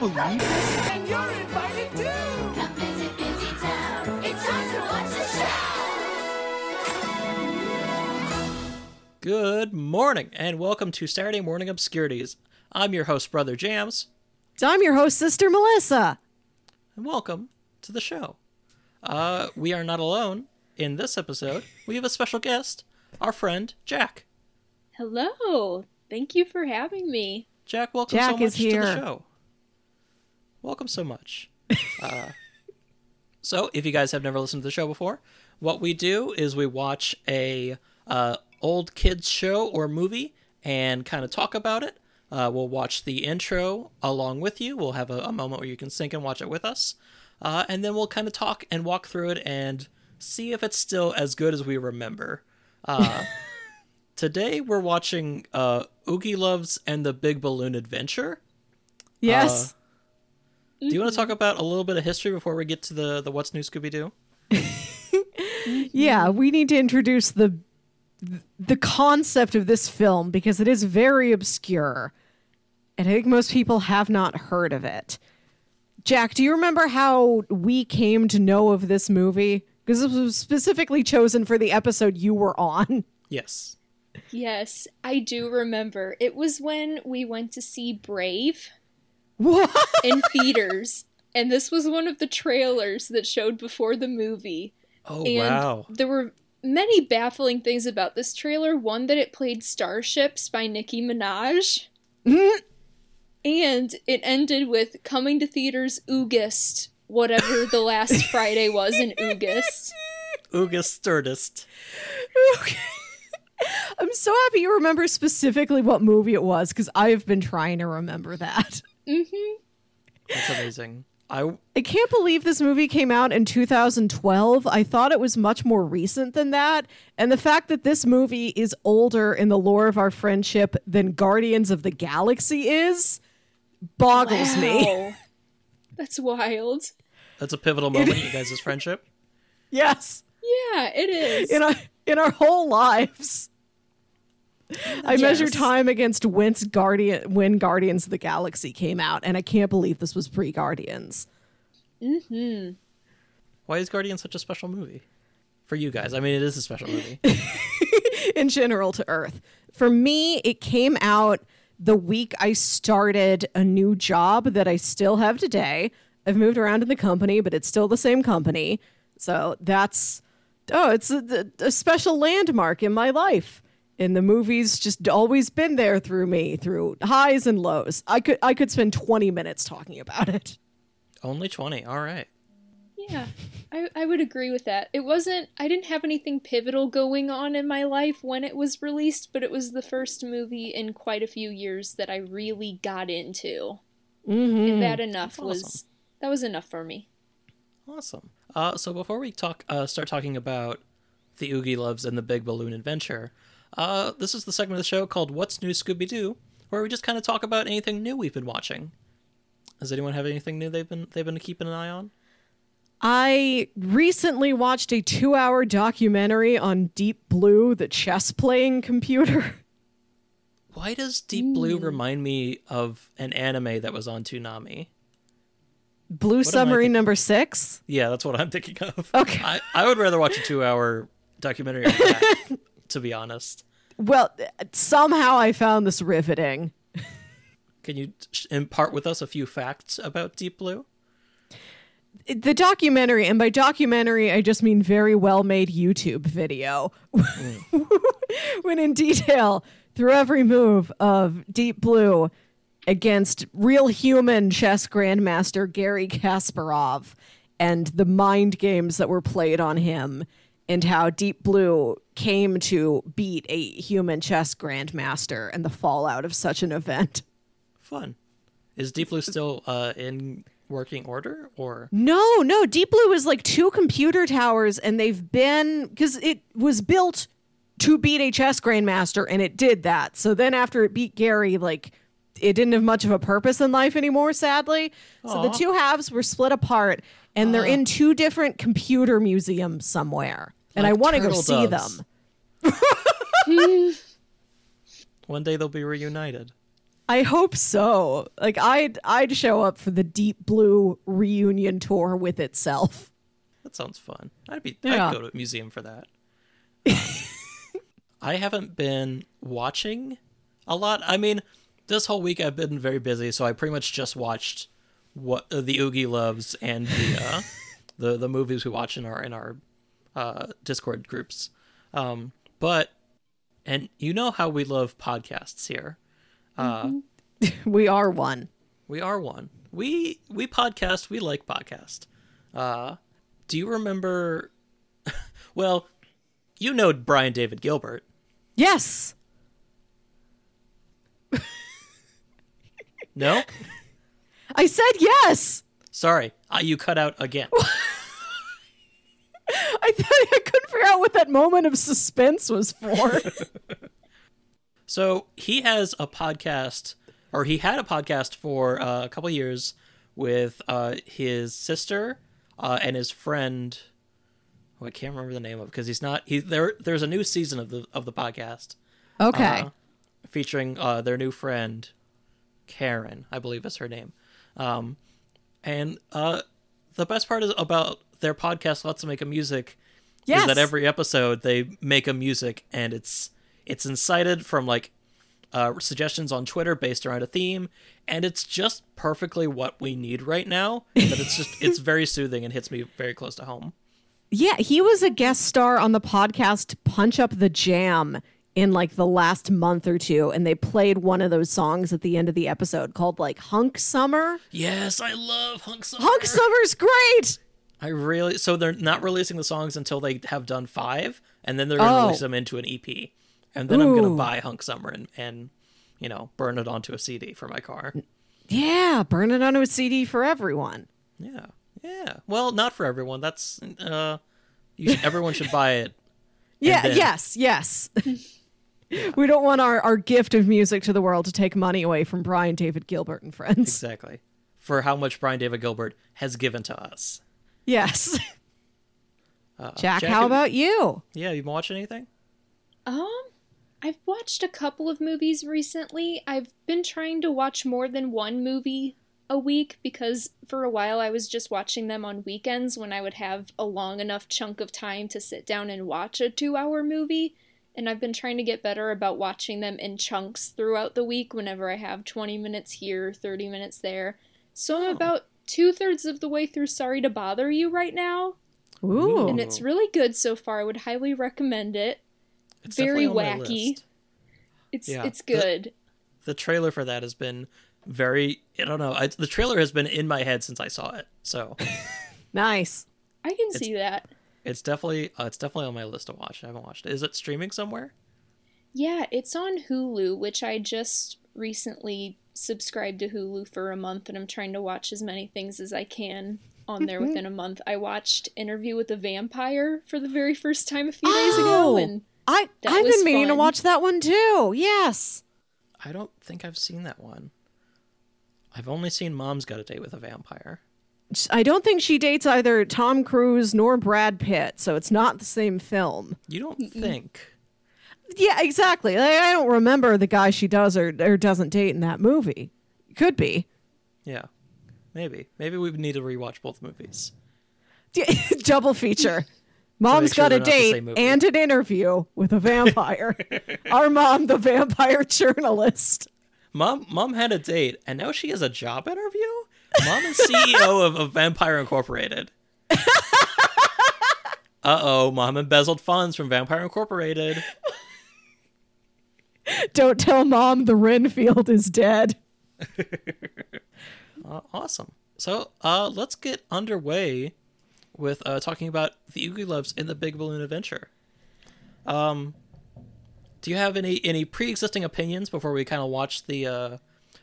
believe it? And you're invited too! Come visit Busy Town. It's time to watch the show. Good morning, and welcome to Saturday Morning Obscurities. I'm your host, Brother Jams, So I'm your host, Sister Melissa. and welcome to the show. Uh, we are not alone in this episode. We have a special guest, our friend Jack. Hello. Thank you for having me. Jack, welcome Jack so much is to the here. show. Welcome so much. uh, so, if you guys have never listened to the show before, what we do is we watch a uh, old kids show or movie and kind of talk about it. Uh, we'll watch the intro along with you. We'll have a, a moment where you can sync and watch it with us, uh, and then we'll kind of talk and walk through it and see if it's still as good as we remember. Uh, today we're watching uh, Oogie Loves and the Big Balloon Adventure. Yes. Do you want to talk mm-hmm. about a little bit of history before we get to the the What's New Scooby Doo? yeah, we need to introduce the the concept of this film because it is very obscure. And I think most people have not heard of it. Jack, do you remember how we came to know of this movie? Because it was specifically chosen for the episode you were on. Yes. Yes, I do remember. It was when we went to see Brave What? in theaters, and this was one of the trailers that showed before the movie. Oh and wow. there were many baffling things about this trailer. One that it played Starships by Nicki Minaj. and it ended with coming to theaters August, whatever the last Friday was in August. Ooga Sturdist. I'm so happy you remember specifically what movie it was because I've been trying to remember that. Hmm That's amazing. I I can't believe this movie came out in 2012. I thought it was much more recent than that. And the fact that this movie is older in the lore of our friendship than Guardians of the Galaxy is boggles me. That's wild. that's a pivotal moment in you guys' friendship. Yes. Yeah, it is. In our in our whole lives. I measure time against when's Guardian when Guardians of the Galaxy came out, and I can't believe this was pre Guardians. hmm Why is Guardian such a special movie? For you guys. I mean it is a special movie. in general to Earth. For me, it came out the week I started a new job that I still have today. I've moved around in the company, but it's still the same company. So that's, oh, it's a, a special landmark in my life. And the movie's just always been there through me, through highs and lows. I could I could spend 20 minutes talking about it. Only twenty. All right. Yeah, I, I would agree with that. It wasn't, I didn't have anything pivotal going on in my life when it was released, but it was the first movie in quite a few years that I really got into. Mm-hmm. And that enough That's was, awesome. that was enough for me. Awesome. Uh, so before we talk, uh, start talking about the Oogie Loves and the Big Balloon Adventure, uh, this is the segment of the show called "What's New Scooby Doo," where we just kind of talk about anything new we've been watching. Does anyone have anything new they've been they've been keeping an eye on? I recently watched a two hour documentary on Deep Blue, the chess playing computer. Why does Deep Blue remind me of an anime that was on Toonami? Blue am I Submarine number six. Yeah, that's what I'm thinking of. Okay. I, I would rather watch a two hour documentary on that, to be honest. Well, somehow I found this riveting. Can you impart with us a few facts about Deep Blue? The documentary, and by documentary, I just mean very well made YouTube video, mm. went in detail through every move of Deep Blue against real human chess grandmaster Gary Kasparov and the mind games that were played on him and how Deep Blue came to beat a human chess grandmaster and the fallout of such an event. Fun. Is Deep Blue still uh, in working order, or No, no, Deep Blue is like two computer towers and they've been because it was built to beat a chess grandmaster and it did that. So then after it beat Gary, like it didn't have much of a purpose in life anymore, sadly. So the two halves were split apart and they're in two different computer museums somewhere. And I want to go see doves. them. one day they'll be reunited? I hope so. Like I'd I'd show up for the Deep Blue reunion tour with itself. That sounds fun. I'd be Yeah. I'd go to a museum for that. I haven't been watching a lot. I mean, this whole week I've been very busy, so I pretty much just watched what uh, the Oogie loves and the uh, the the movies we watch in our in our uh, Discord groups. Um, but and you know how we love podcasts here. Uh, We are one. we are one. We we podcast. We like podcast. Uh, do you remember? well, you know Brian David Gilbert. Yes. No, I said yes. sorry, uh, you cut out again. I thought I couldn't figure out what that moment of suspense was for. So he has a podcast, or he had a podcast for uh, a couple years with uh, his sister uh, and his friend. Oh, I can't remember the name of because he's not. He there. There's a new season of the of the podcast. okay. uh, featuring uh, their new friend Karen, I believe is her name. Um, and uh, the best part is about their podcast, Let's Make a Music, yes. is that every episode they make a music, and it's it's incited from like uh, suggestions on Twitter based around a theme, and it's just perfectly what we need right now. That it's just it's very soothing and hits me very close to home. Yeah, he was a guest star on the podcast Punch Up the Jam in like the last month or two, and they played one of those songs at the end of the episode called like Hunk Summer. Yes, I love Hunk Summer. Hunk Summer's great. I really so they're not releasing the songs until they have done five, and then they're gonna Oh. release them into an EP, and then I'm gonna buy Hunk Summer and and you know burn it onto a CD for my car. Yeah, burn it onto a CD for everyone. Yeah, yeah. Well, not for everyone. That's uh, you should, everyone should buy it. Yeah, then- yes, yes. we don't want our, our gift of music to the world to take money away from Brian David Gilbert and friends. Exactly for how much Brian David Gilbert has given to us. Yes. Uh, Jack, Jack, how have- about you? Yeah, you been watching anything? Um, I've watched a couple of movies recently. I've been trying to watch more than one movie a week because for a while I was just watching them on weekends when I would have a long enough chunk of time to sit down and watch a two hour movie. And I've been trying to get better about watching them in chunks throughout the week whenever I have 20 minutes here, 30 minutes there. So I'm about two thirds of the way through Sorry to Bother You right now. Ooh. And it's really good so far. I would highly recommend it. It's Very definitely on my wacky. It's Yeah. it's good. The trailer for that has been very. I don't know. I, the trailer has been in my head since I saw it. So Nice. I can see that. it's definitely uh, it's definitely on my list to watch. I haven't watched it. Is it streaming somewhere? Yeah, it's on Hulu, which I just recently subscribed to Hulu for a month and I'm trying to watch as many things as I can on there within a month. I watched Interview with a Vampire for the very first time a few days ago Oh. and I I've been meaning to watch that one too. Yes. I don't think I've seen that one. I've only seen Mom's Got a Date with a Vampire. I don't think she dates either Tom Cruise nor Brad Pitt, so it's not the same film. You don't think? Yeah, exactly. I, I don't remember the guy she does or, or doesn't date in that movie. Could be. Yeah, maybe. Maybe we need to rewatch both movies. Double feature. Mom's sure got a date and an interview with a vampire. Our mom, the vampire journalist. Mom, Mom had a date, and now she has a job interview. Mom is CEO of, of Vampire Incorporated. Uh oh, Mom embezzled funds from Vampire Incorporated. Don't tell mom the Renfield is dead. Uh, awesome. So uh, let's get underway with uh, talking about the Oogie Loves in the Big Balloon Adventure. Um, do you have any any pre-existing opinions before we kind of watch the? Uh,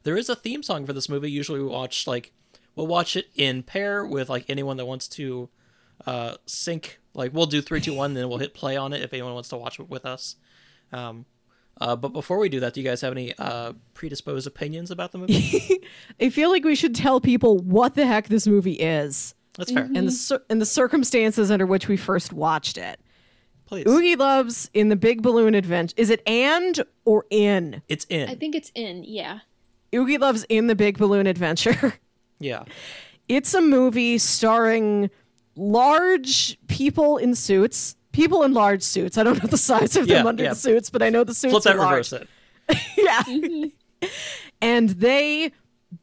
there is a theme song for this movie. Usually, we watch like we'll watch it in pair with like anyone that wants to uh, sync. Like we'll do three, two, one, then we'll hit play on it if anyone wants to watch it with us. Um, uh, but before we do that, do you guys have any uh, predisposed opinions about the movie? I feel like we should tell people what the heck this movie is That's fair. and the and the circumstances under which we first watched it. Please. Oogie loves in the Big Balloon Adventure. Is it and or in? It's in. I think it's in, yeah. Oogie Loves in the Big Balloon Adventure. Yeah. It's a movie starring large people in suits. People in large suits. I don't know the size of them Yeah, under yeah. the suits, but I know the suits Flip are that, large. reverse it. yeah. and they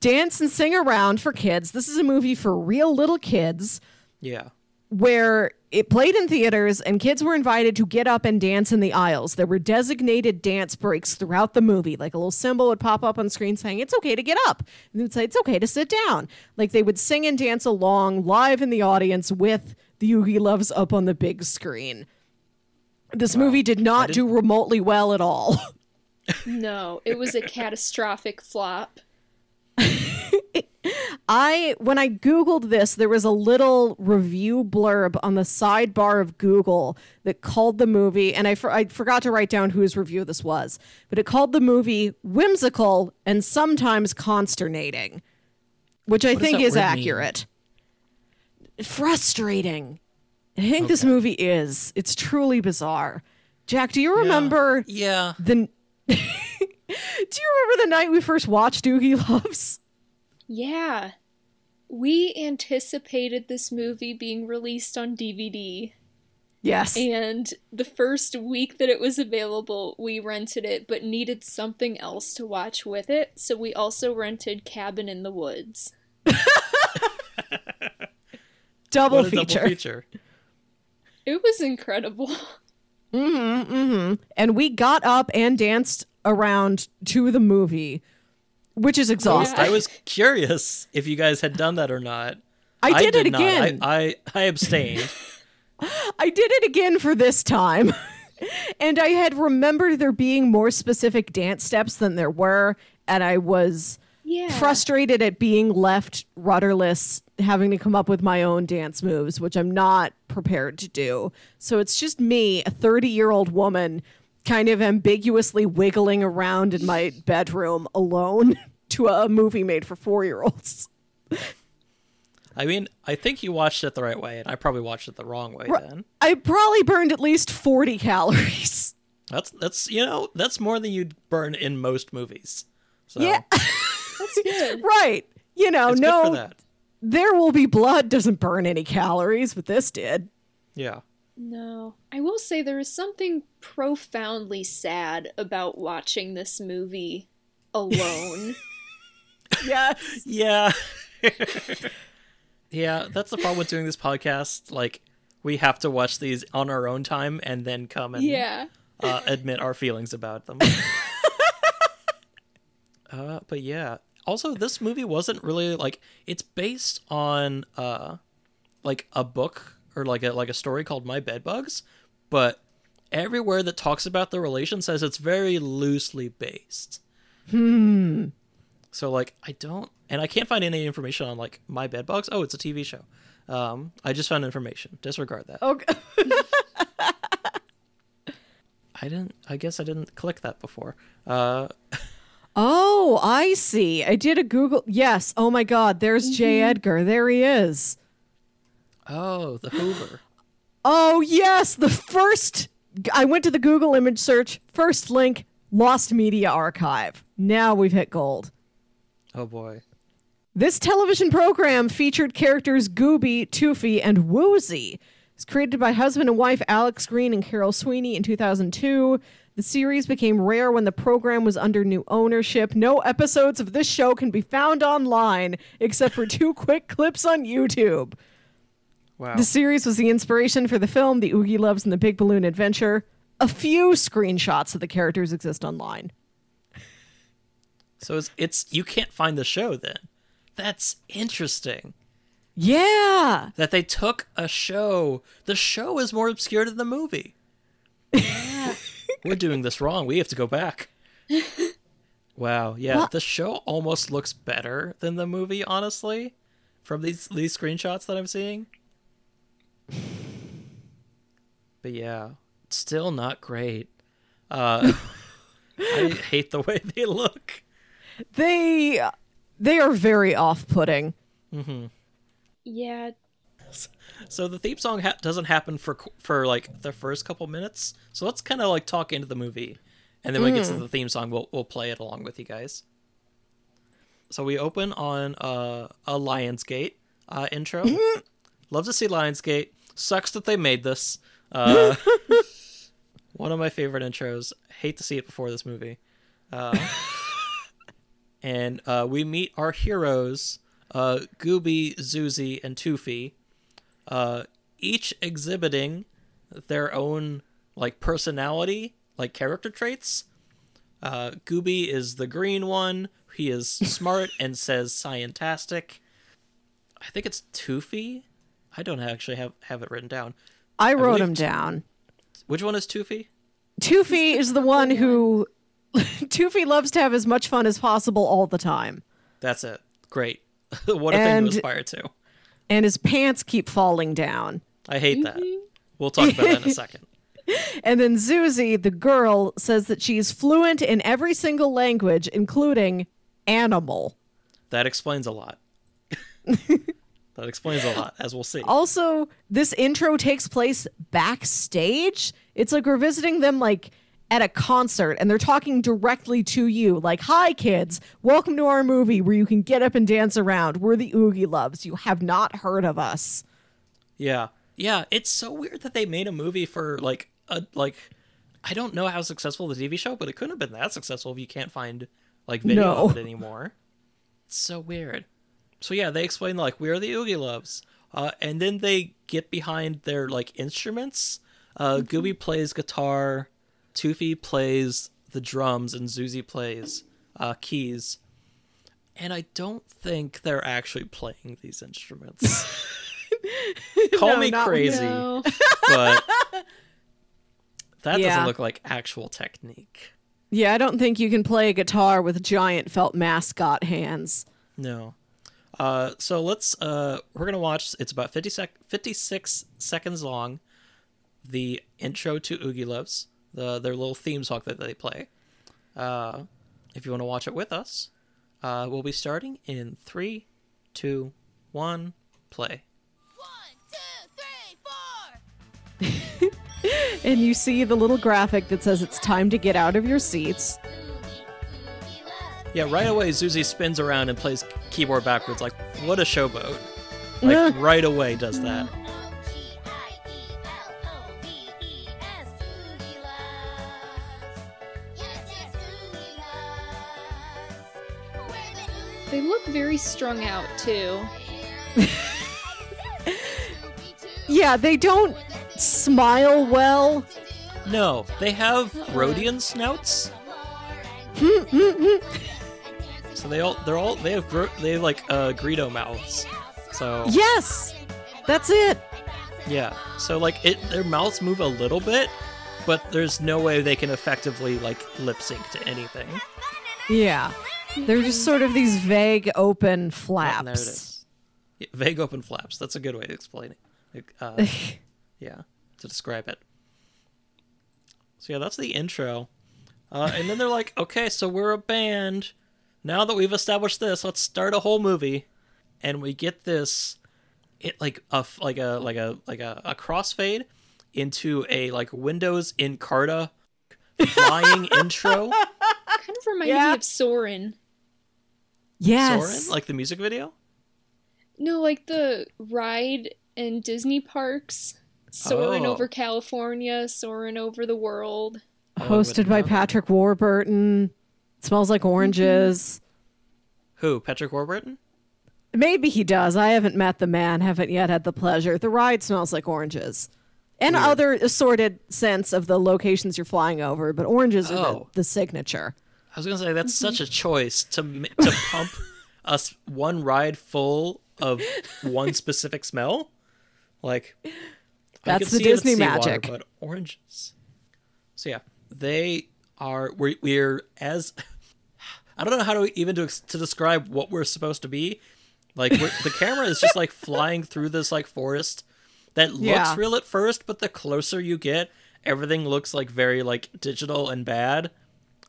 dance and sing around for kids. This is a movie for real little kids Yeah. where it played in theaters and kids were invited to get up and dance in the aisles. There were designated dance breaks throughout the movie. Like a little symbol would pop up on screen saying, It's okay to get up. And they would say, It's okay to sit down. Like they would sing and dance along live in the audience with the Oogie Loves up on the big screen. This movie did not do remotely well at all. No, it was a catastrophic flop. I when I googled this, there was a little review blurb on the sidebar of Google that called the movie, and I, for, I forgot to write down whose review this was, but it called the movie whimsical and sometimes consternating, which I What think is accurate. mean? Accurate. Frustrating. I think this movie is. It's truly bizarre. Jack, do you remember Yeah. the? do you remember the night we first watched Doogie Loves? Yeah. We anticipated this movie being released on DVD, Yes. and the first week that it was available, we rented it but needed something else to watch with it, so we also rented Cabin in the Woods. double What a feature. double feature. It was incredible. Mm-hmm. and we got up and danced around to the movie, which is exhausting. I was curious if you guys had done that or not. I did it not. again. I, I, I abstained. I did it again for this time. and I had remembered there being more specific dance steps than there were, and I was Yeah. frustrated at being left rudderless, having to come up with my own dance moves, which I'm not prepared to do. So it's just me, a 30 year old woman, kind of ambiguously wiggling around in my bedroom alone to a movie made for four year olds. I mean, I think you watched it the right way, and I probably watched it the wrong way then. I probably burned at least 40 calories. That's that's you know that's more than you'd burn in most movies. So Yeah. That's good. right. You know, it's no, good for that. There will be blood doesn't burn any calories, but this did. Yeah. No. I will say there is something profoundly sad about watching this movie alone. Yes. Yeah. yeah, that's the problem with doing this podcast. Like, we have to watch these on our own time and then come and yeah. uh, admit our feelings about them. uh, but yeah. Also, this movie wasn't really like it's based on uh, like a book or like a like a story called My Bed Bugs, but everywhere that talks about the relation says it's very loosely based. Hmm. So like I don't and I can't find any information on like My Bed Bugs. Oh, it's a TV show. Um, I just found information. Disregard that. Okay. I didn't. I guess I didn't click that before. Uh, Oh, I see. I did a Google. Yes. Oh my God. There's J. Mm-hmm. Edgar. There he is. oh, the Hoover. Oh, yes. The first. I went to the Google image search. First link Lost Media Archive. Now we've hit gold. Oh boy. This television program featured characters Gooby, Toofy, and Woozy. It's created by husband and wife Alex Green and Carol Sweeney in 2002. The series became rare when the program was under new ownership. No episodes of this show can be found online except for two quick clips on YouTube. Wow. The series was the inspiration for the film The Oogie Loves and the Big Balloon Adventure. A few screenshots of the characters exist online. So it's it's you can't find the show then. That's interesting. Yeah. That they took a show. The show is more obscure than the movie. We're doing this wrong. We have to go back. Wow. Yeah, Well- the show almost looks better than the movie, honestly, from these these screenshots that I'm seeing. But yeah, still not great. Uh, I hate the way they look. They they are very off-putting. Mm-hmm. Yeah. So the theme song ha- doesn't happen for for like the first couple minutes. So let's kind of like talk into the movie, and then when it gets to the theme song, we'll we'll play it along with you guys. so we open on uh, a Lionsgate uh, intro. Love to see Lionsgate. Sucks that they made this. Uh, one of my favorite intros. Hate to see it before this movie. Uh, and uh, we meet our heroes, uh, Gooby, Zuzi, and Toofy, uh, each exhibiting their own like personality, like character traits. Uh, Gooby is the green one. He is smart and says scientastic. I think it's Toofy. I don't actually have, have it written down. I wrote believe him t- down. Which one is Toofy? Toofy is the one who Toofy loves to have as much fun as possible all the time. That's it. Great. what a thing to aspire to. And his pants keep falling down. I hate that. Mm-hmm. We'll talk about that in a second. And then Zuzi, the girl, says that she's fluent in every single language, including animal. That explains a lot. that explains a lot, as we'll see. Also, this intro takes place backstage. It's like we're visiting them like at a concert and they're talking directly to you like, "Hi kids, welcome to our movie where you can get up and dance around. We're the Oogie Loves. You have not heard of us." Yeah. Yeah, it's so weird that they made a movie for like a like I don't know how successful the TV show, but it couldn't have been that successful if you can't find like video No. of it anymore. It's so weird. So yeah, they explain like we are the Oogie Loves. Uh, and then they get behind their like instruments. Uh, Gooby plays guitar, Toofy plays the drums, and Zuzi plays uh, keys. And I don't think they're actually playing these instruments. Call No, me crazy, No. but that Yeah. doesn't look like actual technique. Yeah, I don't think you can play a guitar with giant felt mascot hands. No. Uh, so let's uh, we're gonna watch. It's about 50 sec- 56 seconds long. The intro to Oogie Loves, the their little theme song that they play. Uh, if you want to watch it with us, uh, we'll be starting in three, two, one, play. One, two, three, four. And you see the little graphic that says it's time to get out of your seats. Yeah, right away Zuzi spins around and plays keyboard backwards. Like, what a showboat! Like, right away does that. They look very strung out too. Yeah, they don't smile well. No, they have Rodian snouts. so they all they're all they have gro- they have like uh Greedo mouths. So Yes, that's it. yeah, so like it their mouths move a little bit, but there's no way they can effectively like lip sync to anything. Yeah, they're just sort of these vague open And there it flaps. Yeah, vague open flaps. That's a good way to explain it. Uh, yeah, to describe it. So yeah, that's the intro. Uh, and then they're like, okay, so we're a band. Now that we've established this, let's start a whole movie. And we get this, it like a like a like a like a, a crossfade into a like Windows Encarta flying intro. Kind of reminds Yeah. me of Soarin'. Yes, Soarin', like the music video. No, like the ride in Disney parks. Soaring Oh. over California, soaring over the world. Oh, hosted by. Patrick Warburton. Smells like oranges. Mm-hmm. Who? Patrick Warburton? Maybe he does. I haven't met the man. Haven't yet had the pleasure. The ride smells like oranges. And Weird. other assorted scents of the locations you're flying over, but oranges are Oh. the, the signature. I was gonna say that's such a mm-hmm. choice to to pump us one ride full of one specific smell. Like That's the see it at Disney magic. but oranges. So yeah, they are. We're, we're as I don't know how to even to to describe what we're supposed to be. Like we're, the camera is just like flying through this like forest that looks Yeah. real at first, but the closer you get, everything looks like very like digital and bad.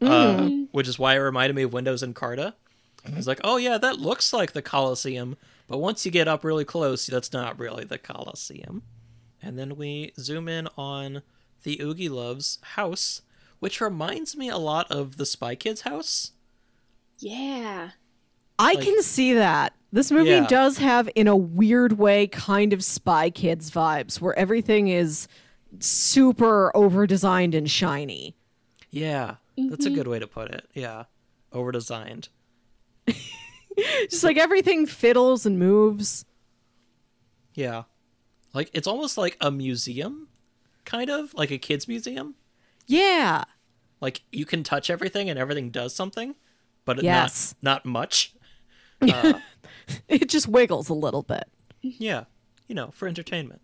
Uh, which is why it reminded me of Windows Encarta. It's like, oh yeah, that looks like the Coliseum, but once you get up really close, that's not really the Coliseum. And then we zoom in on the Oogie Loves house, which reminds me a lot of the Spy Kids house. Yeah. I Like- can see that. This movie Yeah. does have, in a weird way, kind of Spy Kids vibes, where everything is super over designed and shiny. Yeah, that's a mm-hmm. good way to put it. Yeah, over designed. Just like everything fiddles and moves. Yeah, like it's almost like a museum, kind of like a kids museum. Yeah. Like you can touch everything and everything does something, but Yes. not not much. Uh, it just wiggles a little bit. Yeah, you know, for entertainment.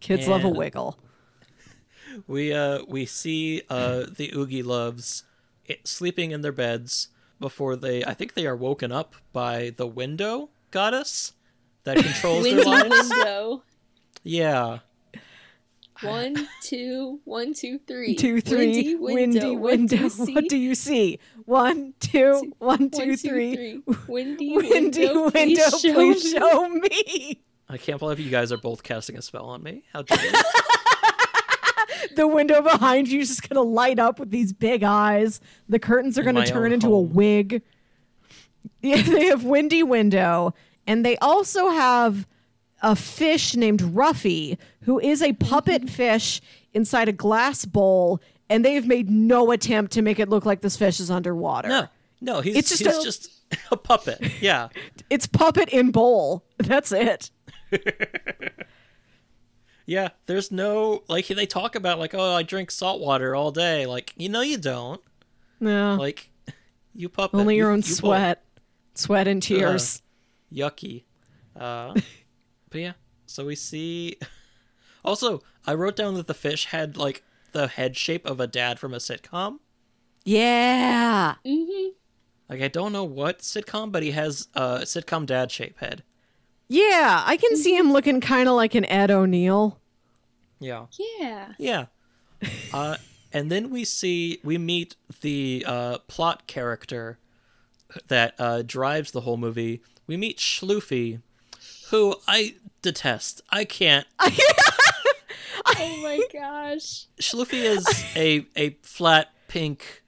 Kids love a And- wiggle. We uh we see uh the Oogie Loves i- sleeping in their beds before they I think they are woken up by the window goddess that controls their Windy lives. window. Yeah. One, two, one, two, three. Two, three, windy window. What do you see? One, two, one, One, two, three. Windy, Windy window. window, please show please me. show me. I can't believe you guys are both casting a spell on me. How dare you? The window behind you is just gonna light up with these big eyes. The curtains are gonna my turn own into a wig. Yeah, they have windy window, and they also have a fish named Ruffy, who is a puppet mm-hmm. fish inside a glass bowl, and they've made no attempt to make it look like this fish is underwater. No, no, he's It's just he's a- just a puppet. Yeah, It's puppet in bowl. That's it. Yeah. There's no like they talk about like oh I drink salt water all day. Like you know you don't. No. Like you puppet. Only your you- own you both- sweat. Sweat and tears. yucky. Uh, but yeah, so we see. Also, I wrote down that the fish had like the head shape of a dad from a sitcom. yeah. Mm-hmm. Like I don't know what sitcom, but he has a sitcom dad shape head. Yeah, I can see him looking kind of like an Ed O'Neill. Yeah. Yeah. Yeah. uh, and then we see we meet the uh, plot character that uh, drives the whole movie. We meet Schloofy, who I detest. I can't. Oh my gosh. Schloofy is a a flat pink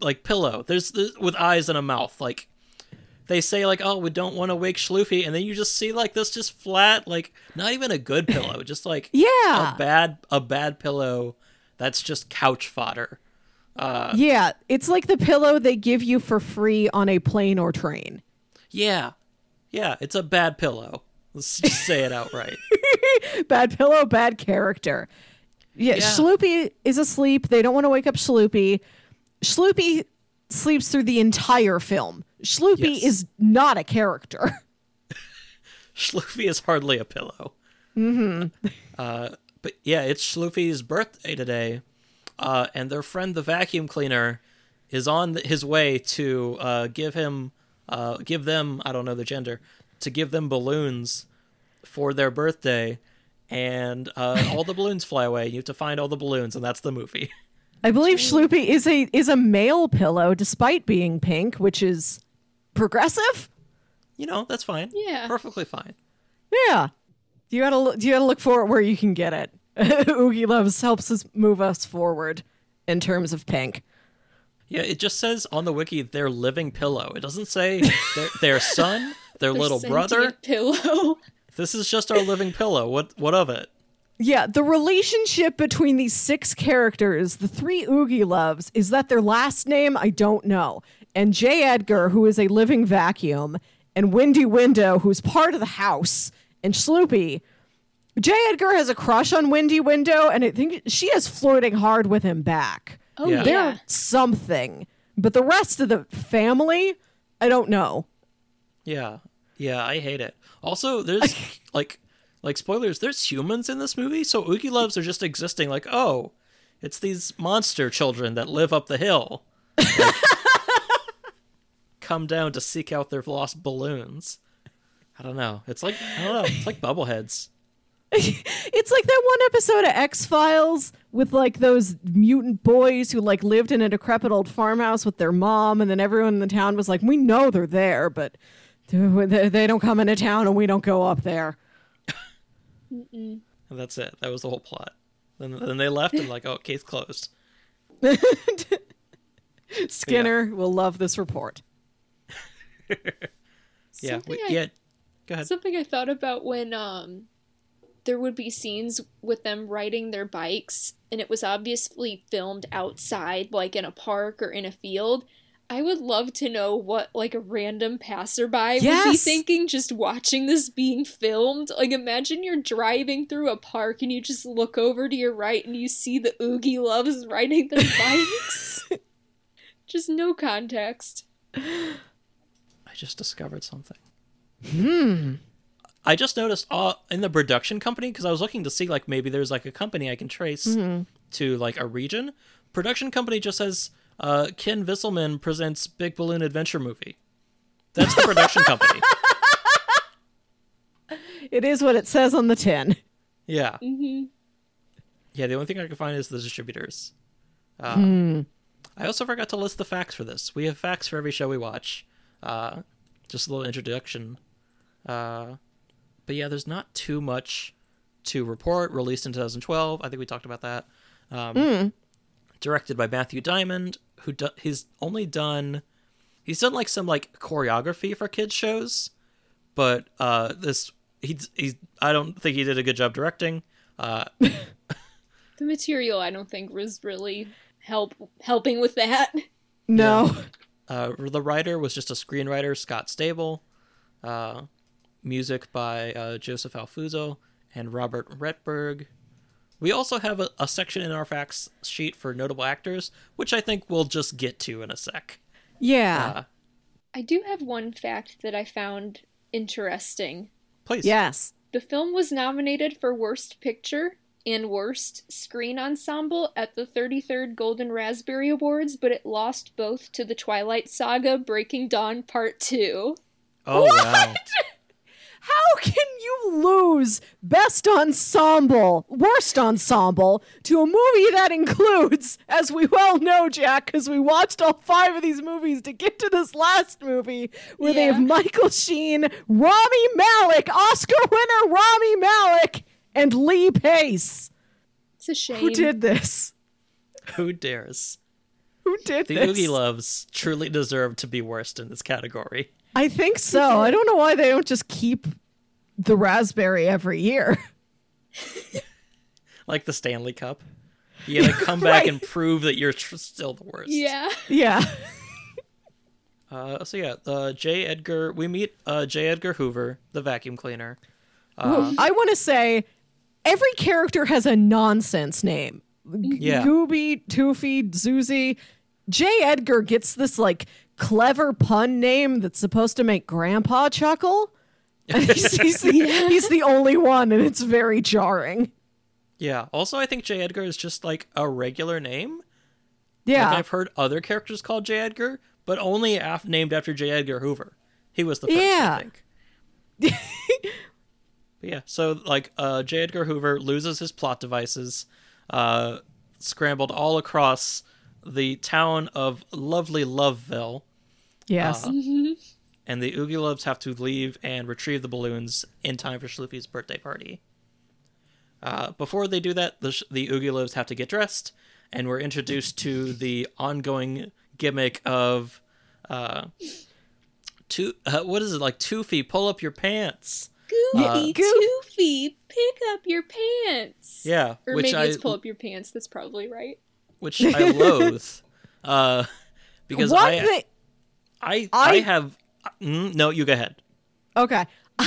like pillow. There's, there's with eyes and a mouth. Like they say like, "Oh, we don't want to wake Schloofy," and then you just see like this just flat, like not even a good pillow, just like Yeah. a bad a bad pillow that's just couch fodder. Uh, yeah, it's like the pillow they give you for free on a plane or train. Yeah. Yeah, it's a bad pillow. Let's just say it outright. Bad pillow, bad character. Yeah, Yeah. Schloopy is asleep. They don't want to wake up Schloopy. Schloopy sleeps through the entire film. Schloopy Yes. is not a character. Schloofy is hardly a pillow. Mm-hmm. Uh, but yeah, it's Schloofy's birthday today, uh, and their friend the vacuum cleaner is on his way to uh, give him, uh, give them, I don't know the gender, to give them balloons for their birthday, and uh, all the balloons fly away. You have to find all the balloons, and that's the movie. I believe Schloopy is a is a male pillow despite being pink, which is progressive. You know, that's fine. Yeah. perfectly fine. Yeah. You gotta look, you gotta look for it where you can get it. Oogie Loves helps us move us forward in terms of pink. Yeah, it just says on the wiki their living pillow. It doesn't say their, their son, their Their little brother. pillow. This is just our living pillow. What what of it? Yeah, the relationship between these six characters, the three Oogie Loves, is that their last name I don't know. And J. Edgar, who is a living vacuum, and Windy Window, who's part of the house, and Sloopy. J. Edgar has a crush on Windy Window, and I think she is flirting hard with him back. Oh Yeah. yeah. They're something. But the rest of the family, I don't know. Yeah. Yeah, I hate it. Also, there's like like spoilers, there's humans in this movie, so Oogie Loves are just existing like, oh, it's these monster children that live up the hill. Like, come down to seek out their lost balloons. I don't know. It's like I don't know. It's like bubbleheads. It's like that one episode of X Files with like those mutant boys who like lived in a decrepit old farmhouse with their mom, and then everyone in the town was like, "We know they're there, but they they don't come into town, and we don't go up there." And that's it. That was the whole plot. Then then they left and like, oh, case closed. Skinner will love this report. Yeah, we, I- yeah. Go ahead. Something I thought about when um there would be scenes with them riding their bikes and it was obviously filmed outside like in a park or in a field. I would love to know what like a random passerby would be thinking just watching this being filmed. Like imagine you're driving through a park and you just look over to your right and you see the Oogie Loves riding their bikes. just no context. I just discovered something. Hmm. I just noticed uh, in the production company because I was looking to see like maybe there's like a company I can trace to like a region. Production company just says uh, Kenn Viselman presents Big Balloon Adventure Movie. That's the production company. It is what it says on the tin. Yeah. Mm-hmm. Yeah, the only thing I can find is the distributors. Uh, I also forgot to list the facts for this. We have facts for every show we watch. Uh, just a little introduction. Uh, but yeah, there's not too much to report. Released in 2012. I think we talked about that. Um, Directed by Matthew Diamond, who do- he's only done. He's done like some like choreography for kids shows, but uh, this he's he's. I don't think he did a good job directing. Uh, The material I don't think was really help helping with that. No. Uh, the writer was just a screenwriter, Scott Stabile. Uh, music by uh, Joseph Alfuzo and Robert Retberg. We also have a, a section in our facts sheet for notable actors, which I think we'll just get to in a sec. Yeah. Uh, I do have one fact that I found interesting. please. yes. The film was nominated for Worst Picture and Worst Screen Ensemble at the 33rd Golden Raspberry Awards, but it lost both to The Twilight Saga Breaking Dawn Part 2. Oh wow. How can you lose best ensemble, worst ensemble to a movie that includes, as we well know, Jack, because we watched all five of these movies to get to this last movie where they have Michael Sheen, Rami Malek, Oscar winner Rami Malek, and Lee Pace. It's a shame. Who did this? Who dares? Who did The this? The Oogie Loves truly deserve to be worst in this category. I think so. I don't know why they don't just keep the raspberry every year. Like the Stanley Cup. You gotta come back Right. and prove that you're tr- still the worst. Yeah. yeah. Uh, so yeah, uh, J. Edgar. We meet uh, J. Edgar Hoover, the vacuum cleaner. Well, I want to say every character has a nonsense name. G- Yeah. Gooby, Toofy, Zuzi. J. Edgar gets this like clever pun name that's supposed to make Grandpa chuckle. He's, he's, the, he's the only one, and it's very jarring. Yeah. Also, I think J. Edgar is just like a regular name. Yeah. Like I've heard other characters called J. Edgar, but only af- named after J. Edgar Hoover. He was the first, Yeah. I think. But yeah. So like, uh, J. Edgar Hoover loses his plot devices, uh, scrambled all across the town of lovely Loveville. yes. uh, and the Oogie Loves have to leave and retrieve the balloons in time for Schloofy's birthday party. Uh, before they do that, the, Sh- the Oogie Loves have to get dressed, and we're introduced to the ongoing gimmick of, uh, two, uh, what is it like? Toofy, pull up your pants. Goofy, Uh, Toofy, pick up your pants. Yeah, Or which maybe I it's pull up your pants. That's probably right. which I loathe, uh, because One I, thing. I I- I have mm, no. You go ahead. Okay.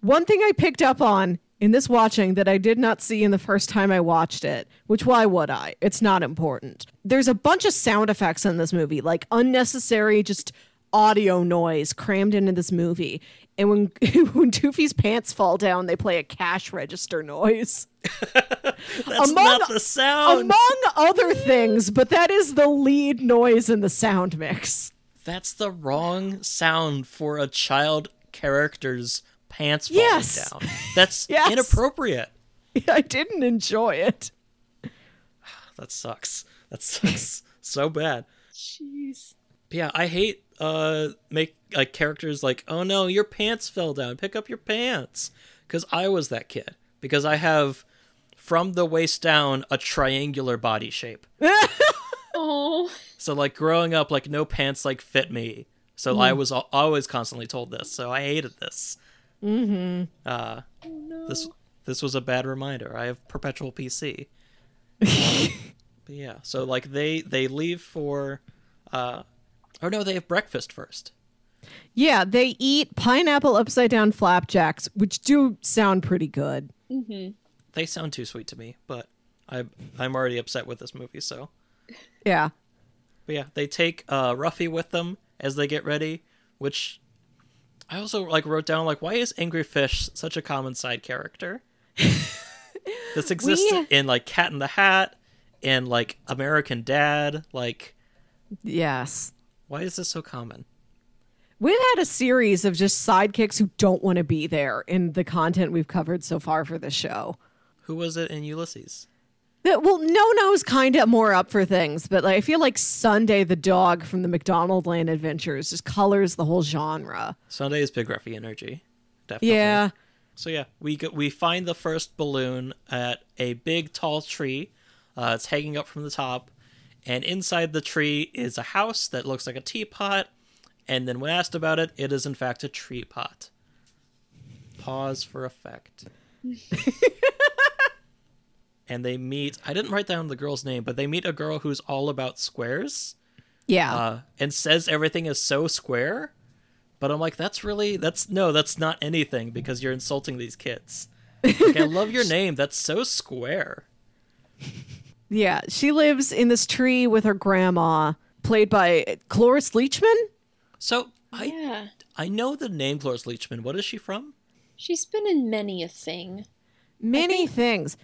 One thing I picked up on in this watching that I did not see in the first time I watched it, which why would I? It's not important. There's a bunch of sound effects in this movie, like unnecessary just audio noise crammed into this movie. And when when Toofy's pants fall down, they play a cash register noise. That's Among- not the sound. Among other things, but that is the lead noise in the sound mix. That's the wrong sound for a child character's pants falling Yes. down. That's Yes. inappropriate. I didn't enjoy it. That sucks. That sucks so bad. Jeez. Yeah, I hate uh make like characters like, "Oh no, your pants fell down. Pick up your pants." Cuz I was that kid. Because I have from the waist down a triangular body shape. Oh, So like growing up like no pants like fit me So I was al- always constantly told this. So I hated this. Mm-hmm. Uh, This this was a bad reminder. I have perpetual PC. but yeah, so like they they leave for, uh, or no, they have breakfast first. Yeah, they eat pineapple upside down flapjacks, which do sound pretty good. They sound too sweet to me, but I I'm already upset with this movie. So Yeah. But yeah, they take uh, Ruffy with them as they get ready, which I also like wrote down like why is Angry Fish such a common side character? this exists We- in like Cat in the Hat and like American Dad. Like, Yes. Why is this so common? We've had a series of just sidekicks who don't want to be there in the content we've covered so far for the show. Who was it in Ulysses? That- Well, No No's kind of more up for things, but like, I feel like Sundae the dog from the McDonald Land Adventures just colors the whole genre. Sundae is Big Ruffy energy. Definitely. Yeah. So yeah, we go, we find the first balloon at a big tall tree. Uh, it's hanging up from the top, and inside the tree is a house that looks like a teapot. And then when asked about it, it is in fact a tree pot. Pause for effect. and they meet. I didn't write down the girl's name, but they meet a girl who's all about squares Yeah. uh, and says everything is so square. But I'm like, that's really that's no, that's not anything because you're insulting these kids. Like, I love your name. That's so square. Yeah. She lives in this tree with her grandma, played by Cloris Leachman. So I Yeah. I know the name Cloris Leachman. What is she from? She's been in many a thing. Many things.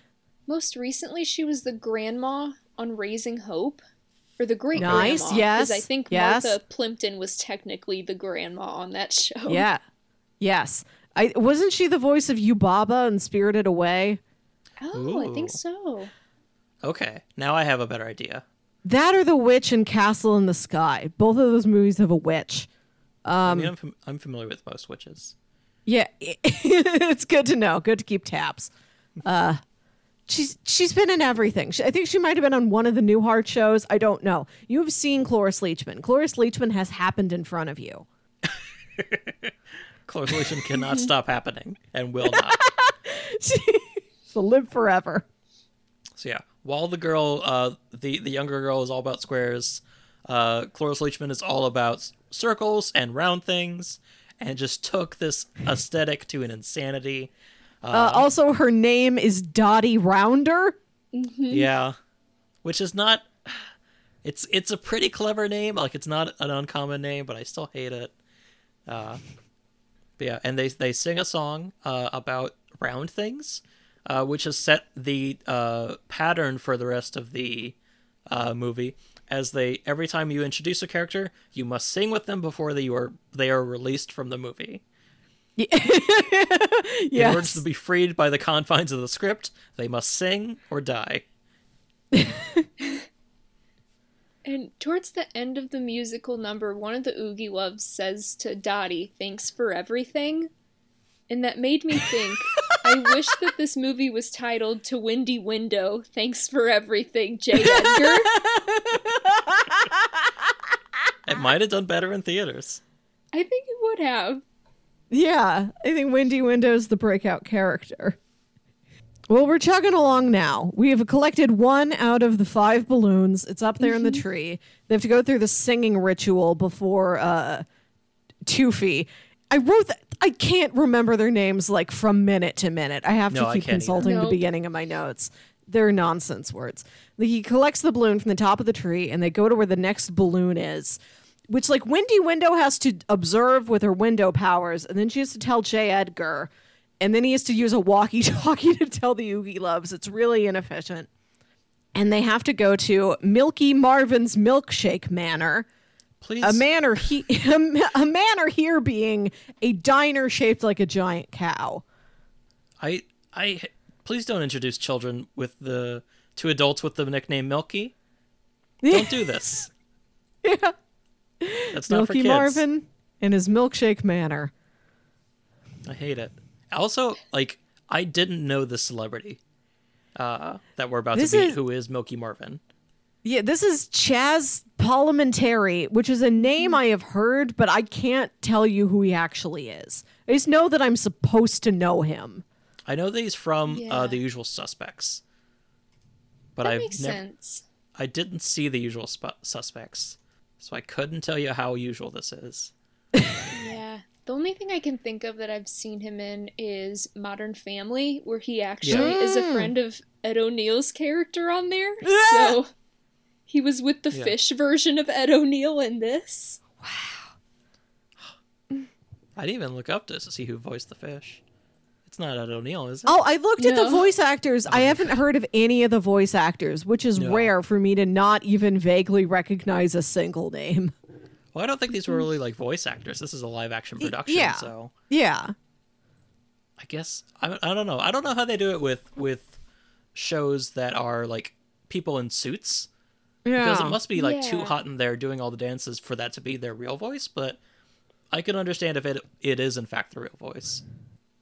Most recently, she was the grandma on Raising Hope, or the great Nice, grandma. yes, I think yes. Martha Plimpton was technically the grandma on that show. Yeah. Yes. I wasn't she the voice of Yubaba in Spirited Away? Oh, I think so. Okay, now I have a better idea. That or The Witch and Castle in the Sky. Both of those movies have a witch. I Um, mean, I'm, fam- I'm familiar with most witches. Yeah, it's good to know. Good to keep tabs. Uh, she's she's been in everything. She, I think she might have been on one of the Newhart shows. I don't know. You have seen Cloris Leachman. Cloris Leachman has happened in front of you. Cloris Leachman cannot stop happening and will not. She'll live forever. So yeah, while the girl, uh, the the younger girl is all about squares, uh, Cloris Leachman is all about circles and round things, and just took this aesthetic to an insanity. Uh, also, her name is Dottie Rounder. Yeah, which is not. It's it's a pretty clever name. Like it's not an uncommon name, but I still hate it. Uh, but yeah, and they they sing a song uh, about round things, uh, which has set the uh, pattern for the rest of the uh, movie. As they every time you introduce a character, you must sing with them before they are they are released from the movie. In order to be freed by the confines of the script, they must sing or die. And towards the end of the musical number, one of the Oogie Loves says to Dottie, Thanks for everything. And that made me think, I wish that this movie was titled To Windy Window, Thanks for Everything, J. Edgar. It might have done better in theaters. I think it would have. Yeah, I think Windy Window's the breakout character. Well, we're chugging along now. We have collected one out of the five balloons. It's up there in the tree. They have to go through the singing ritual before uh Toofie. I wrote that I can't remember their names like from minute to minute. I have No, to keep can't either. consulting the Nope. beginning of my notes. They're nonsense words. Like he collects the balloon from the top of the tree and they go to where the next balloon is which like Windy Window has to observe with her window powers, and then she has to tell J. Edgar, and then he has to use a walkie-talkie to tell the Oogie Loves. It's really inefficient. And they have to go to Milky Marvin's Milkshake Manor, Please, a manor he a manor here being a diner shaped like a giant cow. I, I, please don't introduce children with the to adults with the nickname Milky. Don't do this. Yeah. That's not for Milky. Marvin and his Milkshake Manor. I hate it. Also, like, I didn't know the celebrity uh, that we're about This to meet, is- who is Milky Marvin. Yeah, this is Chazz Palminteri, which is a name I have heard, but I can't tell you who he actually is. I just know that I'm supposed to know him. I know that he's from Yeah. uh, The Usual Suspects, but That I've makes never, sense. I didn't see The Usual Sp- Suspects, so I couldn't tell you how usual this is. Yeah. The only thing I can think of that I've seen him in is Modern Family, where he actually is a friend of Ed O'Neill's character on there. So he was with the Yeah. fish version of Ed O'Neill in this. Wow. I didn't even look up this to see who voiced the fish. It's not Ed O'Neill, is it? Oh, I looked at the voice actors. I haven't heard of any of the voice actors, which is No. rare for me to not even vaguely recognize a single name. Well, I don't think these were really like voice actors. This is a live action production, yeah. so Yeah. I guess I, I don't know. I don't know how they do it with with shows that are like people in suits Yeah. because it must be like too hot in there doing all the dances for that to be their real voice. But I can understand if it it is in fact the real voice.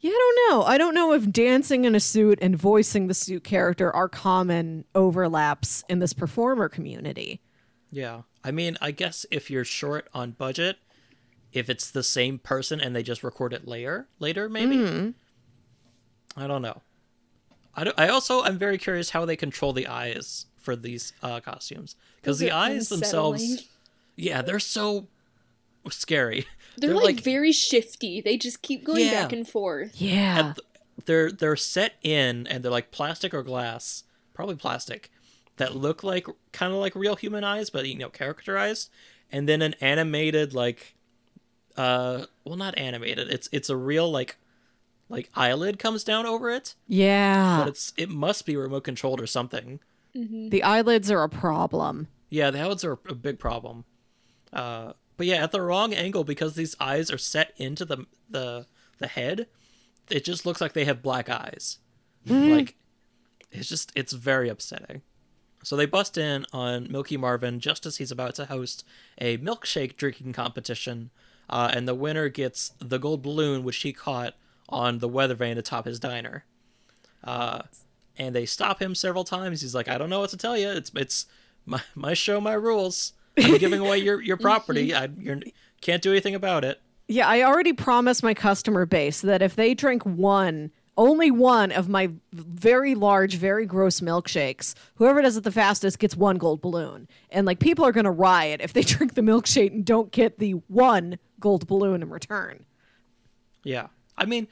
Yeah, I don't know. I don't know if dancing in a suit and voicing the suit character are common overlaps in this performer community. Yeah, I mean, I guess if you're short on budget, if it's the same person and they just record it later, later maybe. Mm-hmm. I don't know. I, don't- I also I'm very curious how they control the eyes for these uh, costumes because the are eyes themselves, yeah, they're so scary. They're, like, very shifty. They just keep going Yeah. back and forth. Yeah. and th- they're they're set in and they're like plastic or glass, probably plastic, that look like kind of like real human eyes, but you know characterized, and then an animated like, uh, well not animated. It's it's a real like, like eyelid comes down over it, yeah. but it's it must be remote controlled or something. The eyelids are a problem. Yeah, the eyelids are a big problem. Uh, but yeah, at the wrong angle because these eyes are set into the the the head, it just looks like they have black eyes. Like it's just it's very upsetting. So they bust in on Milky Marvin just as he's about to host a milkshake drinking competition, uh, and the winner gets the gold balloon which he caught on the weather vane atop his diner. Uh, and they stop him several times. He's like, "I don't know what to tell you. It's it's my my show, my rules. I'm giving away your your property. Mm-hmm. I you can't do anything about it." Yeah, I already promised my customer base that if they drink one, only one of my very large, very gross milkshakes, whoever does it the fastest gets one gold balloon. And like people are going to riot if they drink the milkshake and don't get the one gold balloon in return. Yeah, I mean,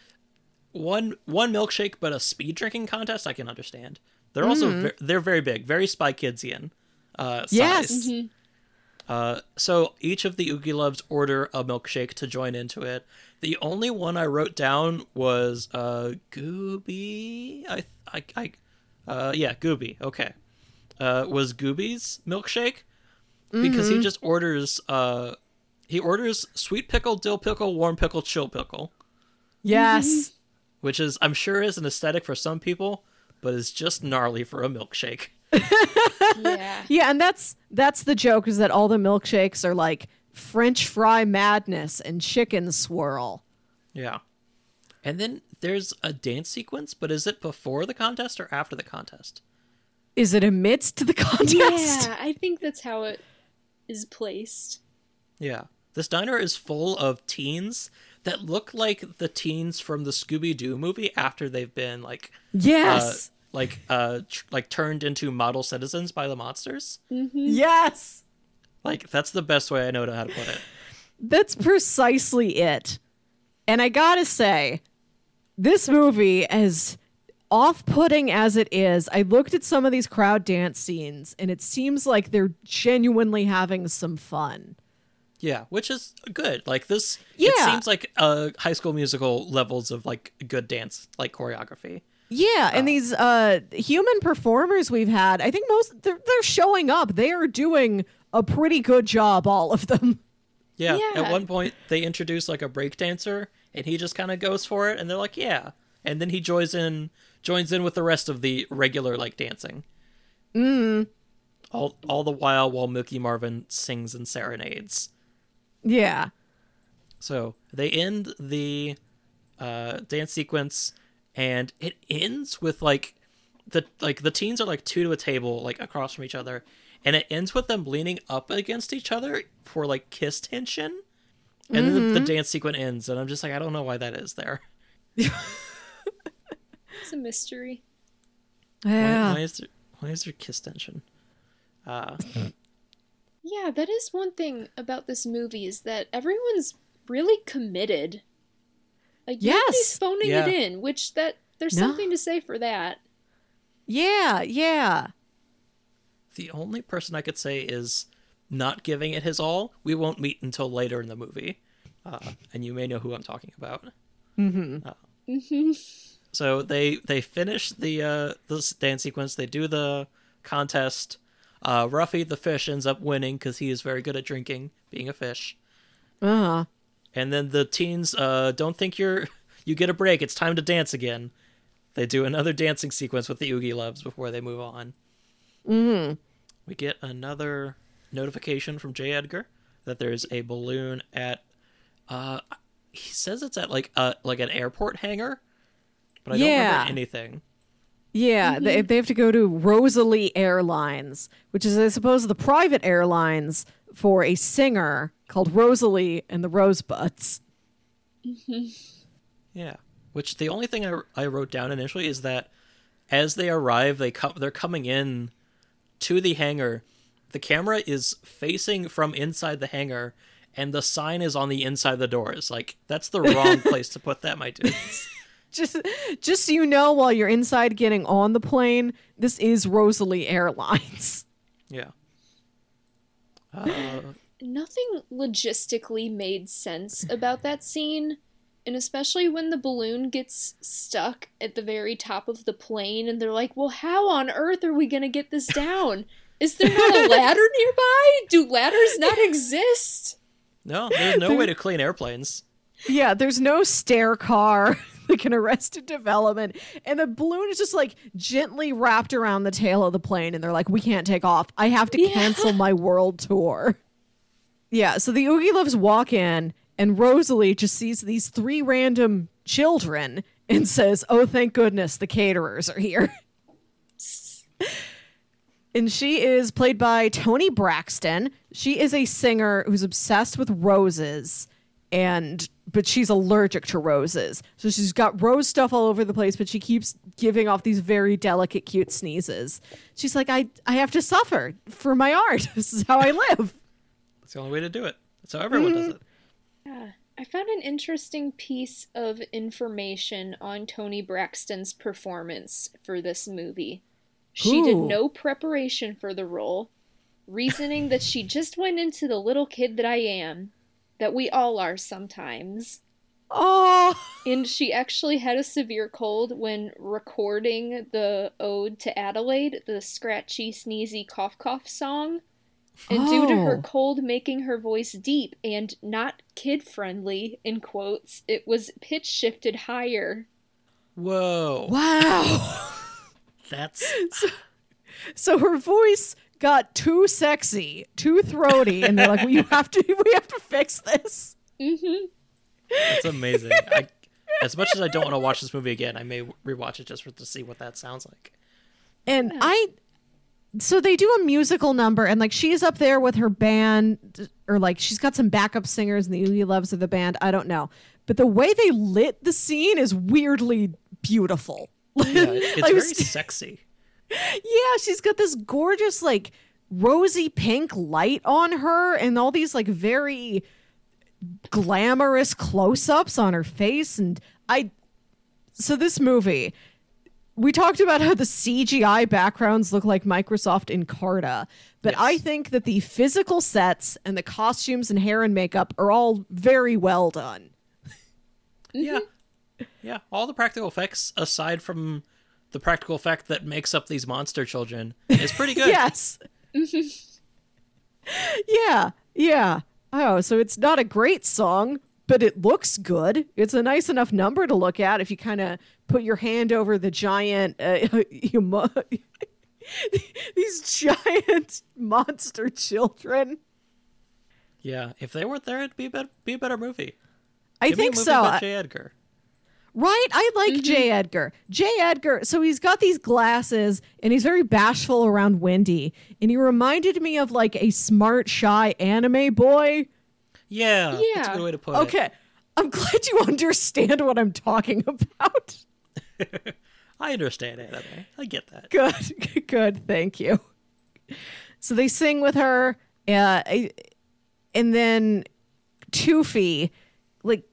one one milkshake, but a speed drinking contest, I can understand. They're also ve- they're very big, very Spy Kidsian. Uh, size. Yes. Uh, so each of the Oogie Loves order a milkshake to join into it. The only one I wrote down was uh, Goobie. I I I uh, yeah, Goobie. Okay, uh, was Goobie's milkshake because he just orders uh he orders sweet pickle, dill pickle, warm pickle, chill pickle Yes. Which is I'm sure is an aesthetic for some people, but is just gnarly for a milkshake. Yeah. Yeah, and that's that's the joke is that all the milkshakes are like French fry madness and chicken swirl. Yeah. And then there's a dance sequence, but is it before the contest or after the contest? Is it amidst the contest? Yeah, I think that's how it is placed. Yeah. This diner is full of teens that look like the teens from the Scooby Doo movie after they've been like Yes. uh, like uh tr- like turned into model citizens by the monsters. yes. Like that's the best way I know how to put it. That's precisely it. And I gotta say, this movie, as off putting as it is, I looked at some of these crowd dance scenes and it seems like they're genuinely having some fun. Yeah, which is good. Like this, Yeah. it seems like uh, High School Musical levels of like good dance, like choreography. Yeah, and these uh human performers we've had, I think most they're, they're showing up. They are doing a pretty good job, all of them. Yeah. At one point, they introduce like a break dancer, and he just kind of goes for it, and they're like, "Yeah," and then he joins in, joins in with the rest of the regular like dancing. Mm. All all the while, while Milky Marvin sings and serenades. Yeah. So they end the uh, dance sequence, and it ends with like the like the teens are like two to a table, like across from each other, and it ends with them leaning up against each other for like kiss tension, and then the, the dance sequence ends, and I'm just like, I don't know why that is there. It's a mystery. Why, Yeah. why is there why is there kiss tension? Uh, Yeah, that is one thing about this movie is that everyone's really committed. Like Yes. nobody's phoning Yeah. it in, which that there's No. something to say for that. Yeah, yeah. the only person I could say is not giving it his all. We won't meet until later in the movie, uh, and you may know who I'm talking about. Mm-hmm. So they they finish the uh, this dance sequence. They do the contest. Uh, Ruffy the fish ends up winning because he is very good at drinking, being a fish. Uh, And then the teens uh, don't think you're you get a break. It's time to dance again. They do another dancing sequence with the Oogie Loves before they move on. Mm-hmm. We get another notification from J. Edgar that there's a balloon at. Uh, he says it's at like a like an airport hangar, but I don't remember anything. Yeah, they, mm-hmm. they have to go to Rosalie Airlines, which is, I suppose, the private airlines for a singer called Rosalie and the Rosebuds. Mm-hmm. Yeah. Which the only thing I, I wrote down initially is that as they arrive, they come they're coming in to the hangar. The camera is facing from inside the hangar, and the sign is on the inside of the doors. Like that's the wrong place to put that, my dudes. Just, just so you know, while you're inside getting on the plane, this is Rosalie Airlines. Yeah. Uh, Nothing logistically made sense about that scene. And especially when the balloon gets stuck at the very top of the plane, and they're like, well, how on earth are we going to get this down? Is there not a ladder nearby? Do ladders not exist? no, there's no way to clean airplanes. Yeah, there's no stair car like an arrested development. And the balloon is just like gently wrapped around the tail of the plane. And they're like, we can't take off. I have to Yeah. cancel my world tour. Yeah, so the Oogie Loves walk in, and Rosalie just sees these three random children and says, Oh, thank goodness the caterers are here. and she is played by Toni Braxton. She is a singer who's obsessed with roses and but she's allergic to roses. So she's got rose stuff all over the place, but she keeps giving off these very delicate cute sneezes. She's like I I have to suffer for my art. This is how I live. That's the only way to do it. That's how everyone does mm-hmm. it. Yeah. I found an interesting piece of information on Toni Braxton's performance for this movie. She did no preparation for the role, reasoning that she just went into the little kid that I am, that we all are sometimes. Oh, And she actually had a severe cold when recording the ode to Adelaide, the scratchy, sneezy cough cough song. And due to her Oh. cold making her voice deep and not kid friendly, in quotes, it was pitch shifted higher. Whoa. wow. That's So her voice got too sexy, too throaty, and they're like, well, "You have to, we have to fix this." hmm that's amazing. I, as much as I don't want to watch this movie again, I may rewatch it just for to see what that sounds like. And I, so they do a musical number, and like she's up there with her band, or like she's got some backup singers, and the Oogie Loves of the band. I don't know, but the way they lit the scene is weirdly beautiful. Yeah, it's I very was- sexy. Yeah, she's got this gorgeous like rosy pink light on her and all these like very glamorous close-ups on her face and I so this movie we talked about how the CGI backgrounds look like Microsoft Encarta, but I think that the physical sets and the costumes and hair and makeup are all very well done. Yeah. Yeah. All the practical effects, aside from the practical effect that makes up these monster children, is pretty good. Yes. yeah, yeah. Oh, so it's not a great song, but it looks good. It's a nice enough number to look at if you kind of put your hand over the giant, uh, humo- these giant monster children. Yeah. If they weren't there, it'd be a better, be a better movie. I Give think movie so. J. Edgar. Right? I like J. Edgar. J. Edgar, so he's got these glasses and he's very bashful around Wendy. And he reminded me of like a smart, shy anime boy. Yeah, Yeah. that's a Yeah. good way to put it. Okay. I'm glad you understand what I'm talking about. I understand anime. I get that. Good. Good. Thank you. So they sing with her. Uh, and then Toofie, like,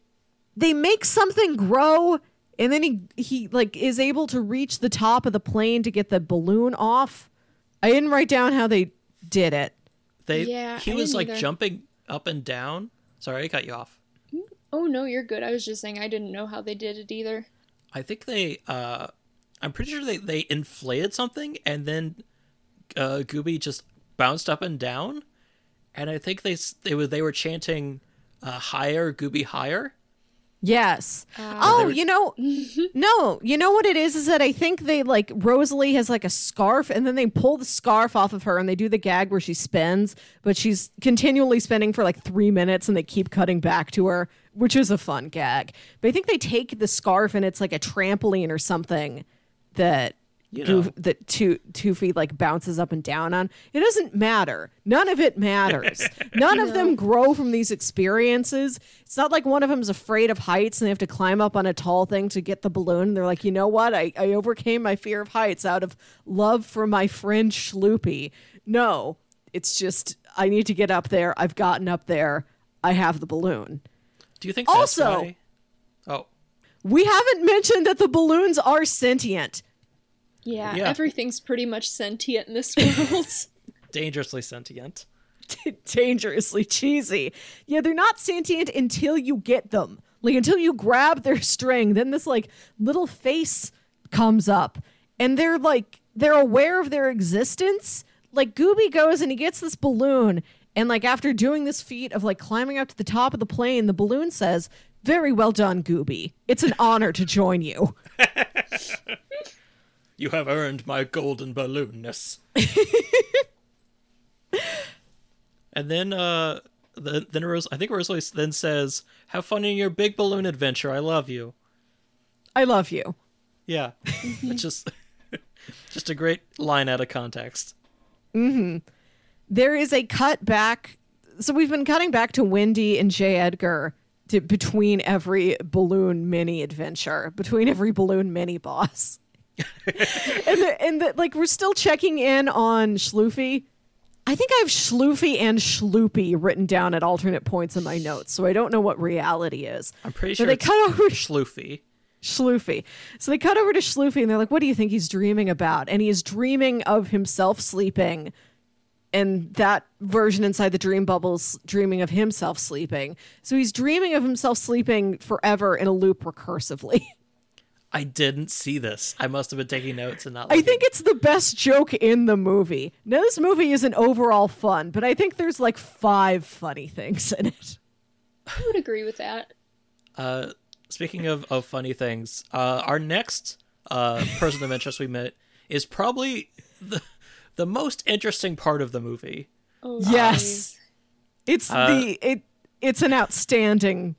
they make something grow. And then he, he like is able to reach the top of the plane to get the balloon off. I didn't write down how they did it. They Yeah, he I was like either. jumping up and down. Sorry, I cut you off. Oh no, you're good. I was just saying I didn't know how they did it either. I think they uh I'm pretty sure they they inflated something and then uh Goobie just bounced up and down and I think they s- they were they were chanting uh higher Goobie higher. Yes. Uh, oh, were- you know, no, you know what it is? Is that I think they like Rosalie has like a scarf, and then they pull the scarf off of her, and they do the gag where she spins, but she's continually spinning for like three minutes, and they keep cutting back to her, which is a fun gag. But I think they take the scarf, and it's like a trampoline or something that. You know. Goof, that two Toofie like bounces up and down on. It doesn't matter. None of it matters. None of them grow from these experiences. It's not like one of them's afraid of heights and they have to climb up on a tall thing to get the balloon. They're like, you know what? I, I overcame my fear of heights out of love for my friend Schloopy. No, it's just I need to get up there. I've gotten up there. I have the balloon. Do you think that's Also- why- Oh, We haven't mentioned that the balloons are sentient. Yeah, Yeah. everything's pretty much sentient in this world. dangerously sentient. dangerously cheesy. Yeah, they're not sentient until you get them. Like until you grab their string, then this like little face comes up and they're like they're aware of their existence. Like Goobie goes and he gets this balloon and like after doing this feat of like climbing up to the top of the plane, the balloon says, "Very well done, Goobie. It's an honor to join you." You have earned my golden balloonness. and then, uh, the, then Rose, I think Rosalie then says, "Have fun in your big balloon adventure. I love you." I love you. Yeah, it's just, just a great line out of context. there is a cut back. So we've been cutting back to Wendy and J. Edgar to, between every balloon mini adventure, between every balloon mini boss. And the, and the, like we're still checking in on Schloofy. I think I have Schloofy and Schloopy written down at alternate points in my notes, so I don't know what reality is. I'm pretty So sure they cut over to Schloofy. Schloofy. So they cut over to Schloofy and they're like, what do you think he's dreaming about? And he is dreaming of himself sleeping. And that version inside the dream bubbles dreaming of himself sleeping. So he's dreaming of himself sleeping forever in a loop recursively. I didn't see this. I must have been taking notes and not. I think it's the best joke in the movie. Now, this movie isn't overall fun, but I think there's like five funny things in it. I would agree with that. Uh, speaking of, of funny things, uh, our next uh, person of interest we met is probably the the most interesting part of the movie. Oh, Yes. It's Uh, the it it's an outstanding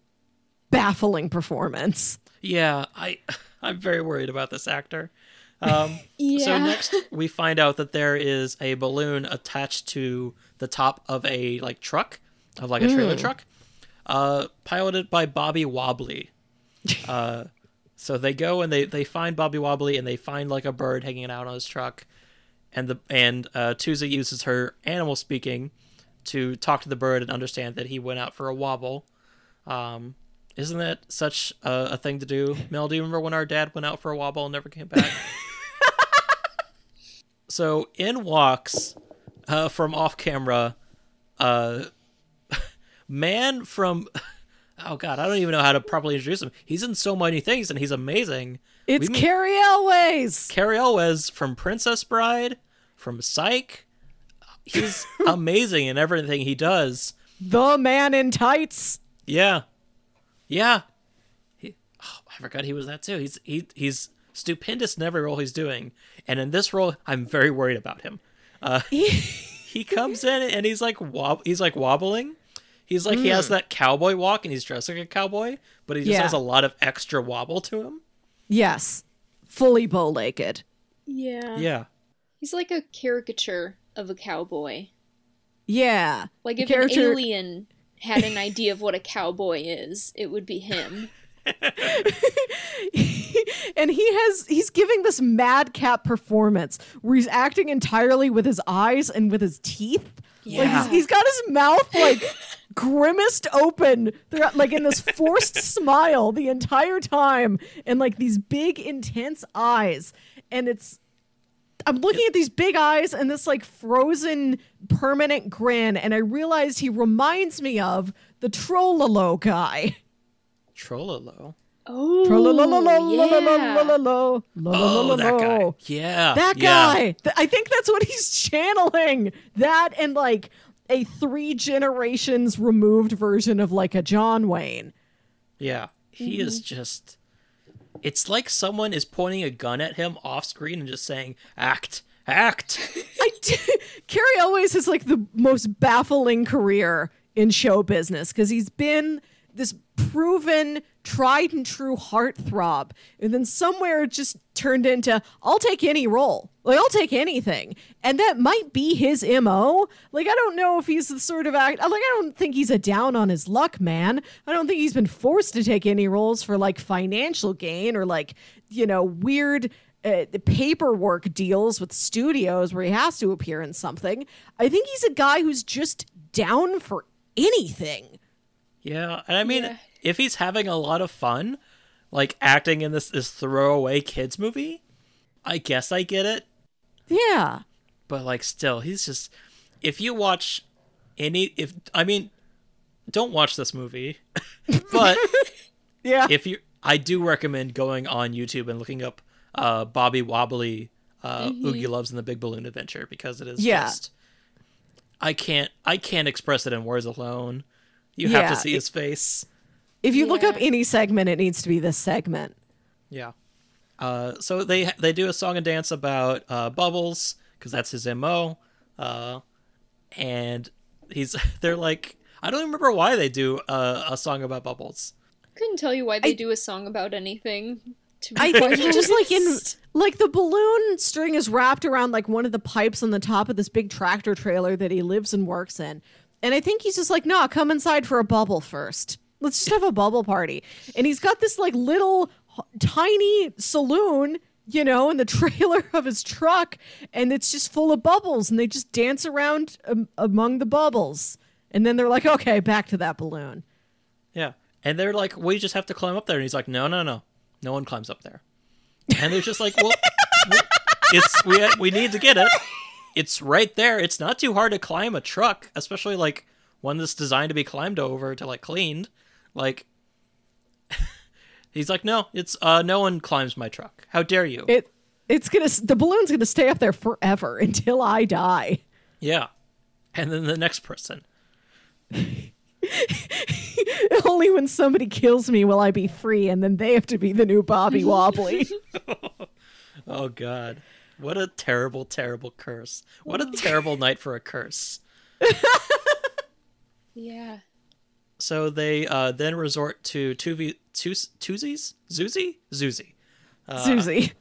baffling performance. Yeah, I I'm very worried about this actor. Um, Yeah. So next we find out that there is a balloon attached to the top of a like truck, of like a trailer truck, uh, piloted by Bobby Wobbly. Uh, so they go and they they find Bobby Wobbly and they find like a bird hanging out on his truck, and the and uh, Tuesday uses her animal speaking to talk to the bird and understand that he went out for a wobble. Um, isn't that such a, a thing to do? Mel, do you remember when our dad went out for a wobble and never came back? so in walks uh, from off camera, uh, man from oh god, I don't even know how to properly introduce him. He's in so many things and he's amazing. It's meet- Cary Elwes. Cary Elwes from Princess Bride, from Psych. He's amazing in everything he does. The man in tights. Yeah, yeah. He, oh, I forgot he was that too. He's he he's stupendous in every role he's doing, and in this role, I'm very worried about him. Uh, he comes in and he's like wob- he's like wobbling. He's like he has that cowboy walk and he's dressed like a cowboy, but he just Yeah. has a lot of extra wobble to him. Yes. Fully bow legged. Yeah. Yeah. He's like a caricature of a cowboy. Yeah. Like if character- an alien had an idea of what a cowboy is, it would be him. and he has he's giving this madcap performance where he's acting entirely with his eyes and with his teeth. Like Yeah. he's, he's got his mouth like grimaced open throughout, like in this forced smile the entire time and like these big intense eyes and it's I'm looking at these big eyes and this like frozen permanent grin and I realized he reminds me of the Trololo guy. Trololo. Oh, yeah. Trololo. Oh, that guy. Yeah. That yeah. guy. Th- I think that's what he's channeling. That and like a three generations removed version of like a John Wayne. Yeah. He is mm-hmm. just it's like someone is pointing a gun at him off screen and just saying, act, act. I d- Cary Elwes has like the most baffling career in show business because he's been this proven, tried and true heartthrob, and then somewhere it just turned into I'll take any role, like I'll take anything, and that might be his mo. Like I don't know if he's the sort of act. Like I don't think he's a down on his luck man. I don't think he's been forced to take any roles for like financial gain or like you know weird uh, paperwork deals with studios where he has to appear in something. I think he's a guy who's just down for anything. Yeah. And I mean, Yeah. if he's having a lot of fun, like acting in this this throwaway kids movie, I guess I get it. Yeah. but like still he's just if you watch any if i mean don't watch this movie but Yeah. if you i do recommend going on youtube and looking up uh bobby wobbly uh oogie loves in the big balloon adventure because it is Yeah. just i can't i can't express it in words alone you have to see his face if you look up any segment, it needs to be this segment. Yeah. Uh, so they they do a song and dance about uh, Bubbles because that's his mo, uh, and he's they're like I don't remember why they do a, a song about Bubbles. Couldn't tell you why they I- do a song about anything. To be I quite think just like in like the balloon string is wrapped around like one of the pipes on the top of this big tractor trailer that he lives and works in. And I think he's just like, nah, come inside for a bubble first. Let's just have a bubble party. And he's got this like little tiny saloon, you know, in the trailer of his truck, and it's just full of bubbles, and they just dance around um, among the bubbles. And then they're like, okay, back to that balloon. Yeah, and they're like, we just have to climb up there, and he's like, no, no, no, no one climbs up there, and they're just like, well, w- it's we we need to get it. It's right there. It's not too hard to climb a truck, especially like one that's designed to be climbed over to like cleaned. Like he's like, no, it's uh no one climbs my truck. How dare you? It it's gonna the balloon's gonna stay up there forever until I die. yeah. And then the next person. Only when somebody kills me will I be free, and then they have to be the new Bobby Wobbly. Oh god. What a terrible, terrible curse. What a terrible night for a curse. yeah. So they uh, then resort to Tuvi, Tus, Tuzies? Zuzi? Zuzi. Susie.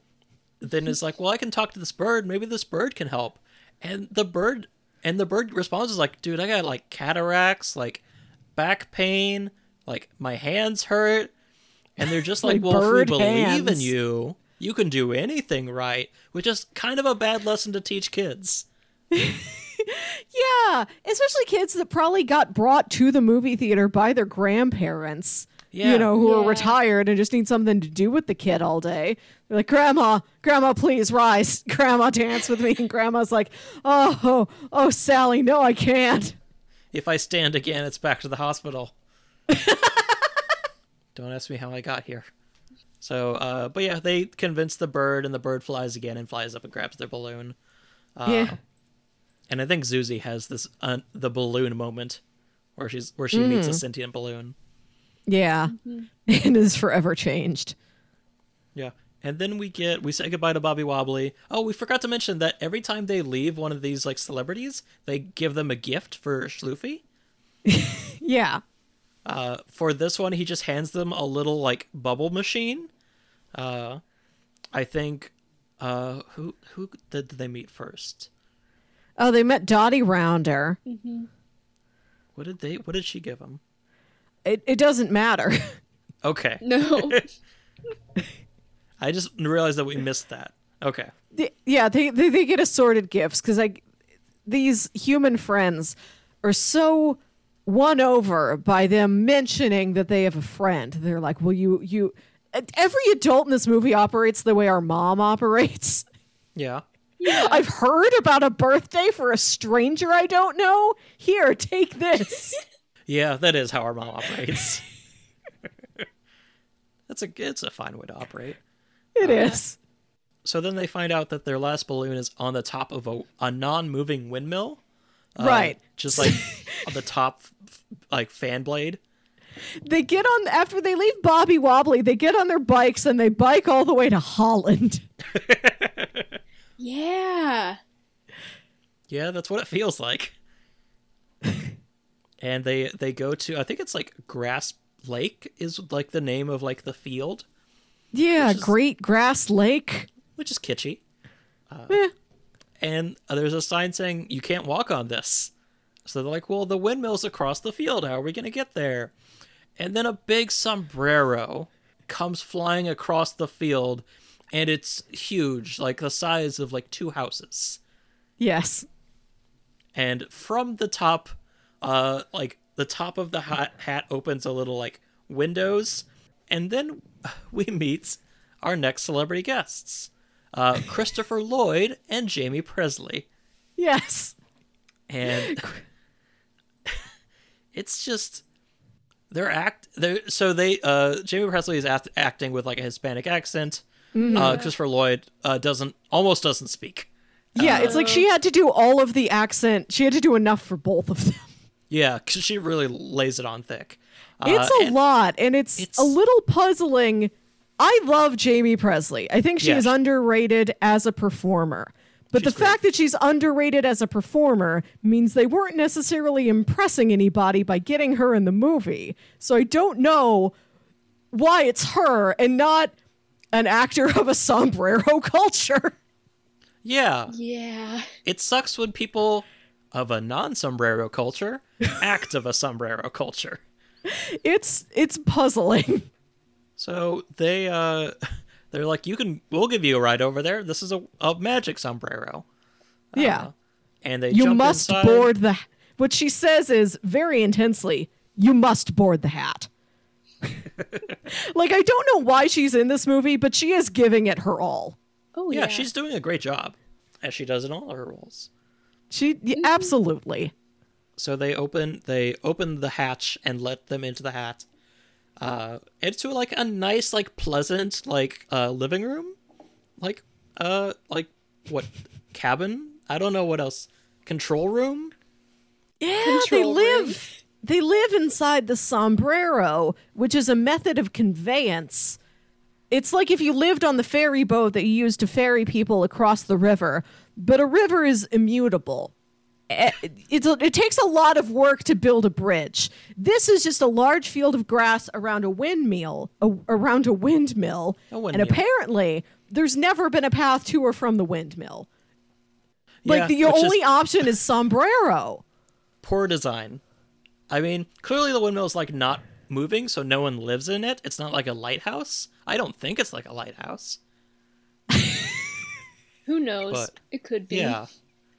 Then is like, well, I can talk to this bird. Maybe this bird can help. And the bird, and the bird responds is like, dude, I got like cataracts, like back pain, like my hands hurt. And they're just like, My well, if we believe in you, you can do anything right, which is kind of a bad lesson to teach kids. Yeah, especially kids that probably got brought to the movie theater by their grandparents. Yeah. You know, who are retired and just need something to do with the kid all day. They're like, Grandma, Grandma, please rise. Grandma, dance with me. And Grandma's like, Oh, oh, oh, Sally, no, I can't. If I stand again, it's back to the hospital. Don't ask me how I got here. So, uh, but yeah, they convince the bird, and the bird flies again and flies up and grabs their balloon. Uh, yeah. And I think Zoozie has this uh, the balloon moment where she's where she meets a sentient balloon. Yeah. And is forever changed. Yeah. And then we get we say goodbye to Bobby Wobbly. Oh, we forgot to mention that every time they leave one of these like celebrities, they give them a gift for Schloofy. Yeah. Uh, for this one, he just hands them a little like bubble machine. Uh, I think. Uh, who who did they meet first? Oh, they met Dottie Rounder. What did they? What did she give him? It it doesn't matter. Okay, No. I just realized that we missed that. Okay, The- yeah, they, they they get assorted gifts because like these human friends are so won over by them mentioning that they have a friend. They're like, "Well, you you." Every adult in this movie operates the way our mom operates. yeah, I've heard about a birthday for a stranger I don't know. Here, take this. yeah. That is how our mom operates. That's a it's a fine way to operate. It is. So then they find out that their last balloon is on the top of a, a non-moving windmill, uh, Right. Just like on the top, like fan blade. They get on after they leave Bobby Wobbly, they get on their bikes and they bike all the way to Holland. yeah. Yeah, that's what it feels like. and they they go to I think it's like Grass Lake is like the name of like the field, Yeah, is- Great Grass Lake. which is kitschy. Eh. And there's a sign saying you can't walk on this. So they're like, "Well, the windmill's across the field. How are we going to get there?" And then a big sombrero comes flying across the field and it's huge, like the size of like two houses. Yes. and from the top uh like the top of the hat, hat opens a little like windows and then we meet our next celebrity guests uh christopher lloyd and jaime pressly Yes. and it's just they're act they so they uh jaime pressly is act, acting with like a hispanic accent uh christopher lloyd uh doesn't almost doesn't speak Yeah, it's like she had to do all of the accent. She had to do enough for both of them. Yeah, because she really lays it on thick Uh, It's a and- lot, and it's, it's- a little puzzling. I love Jaime Pressly. I think she Yeah, is underrated as a performer. But She's the fact that she's underrated as a performer means they weren't necessarily impressing anybody by getting her in the movie. So I don't know why it's her and not an actor of a sombrero culture. yeah Yeah. It sucks when people of a non-sombrero culture act of a sombrero culture. It's it's puzzling. So they uh they're like you can we'll give you a ride over there. This is a, a magic sombrero. yeah. And they you jump must inside. board the what she says is very intensely you must board the hat like i don't know why she's in this movie but she is giving it her all Oh Yeah, yeah. she's doing a great job as she does in all of her roles. she Mm-hmm. yeah, absolutely So they open they open the hatch and let them into the hat. Uh into like a nice like pleasant like uh living room. Like uh like what cabin? I don't know what else. Control room? yeah they Control room. live they live inside the sombrero which is a method of conveyance it's like if you lived on the ferry boat that you use to ferry people across the river but a river is immutable it's a, it takes a lot of work to build a bridge. This is just a large field of grass around a windmill, a, around a windmill, A and apparently there's never been a path to or from the windmill. Like Yeah, the which is only option is sombrero. poor design. I mean, clearly the windmill is like not moving, so no one lives in it. It's not like a lighthouse. I don't think it's like a lighthouse. Who knows? But- it could be. Yeah.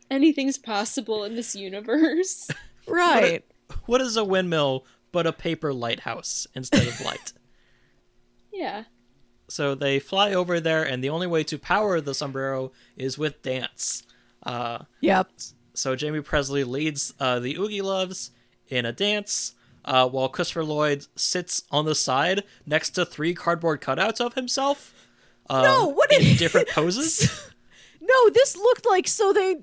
Anything's possible in this universe. Right. What is a windmill but a paper lighthouse instead of light? yeah. so they fly over there, and the only way to power the sombrero is with dance. Uh, Yep. so Jaime Pressly leads uh, the Oogie Loves in a dance, uh, while Christopher Lloyd sits on the side next to three cardboard cutouts of himself. Uh, No, what in did- different poses? No, this looked like so they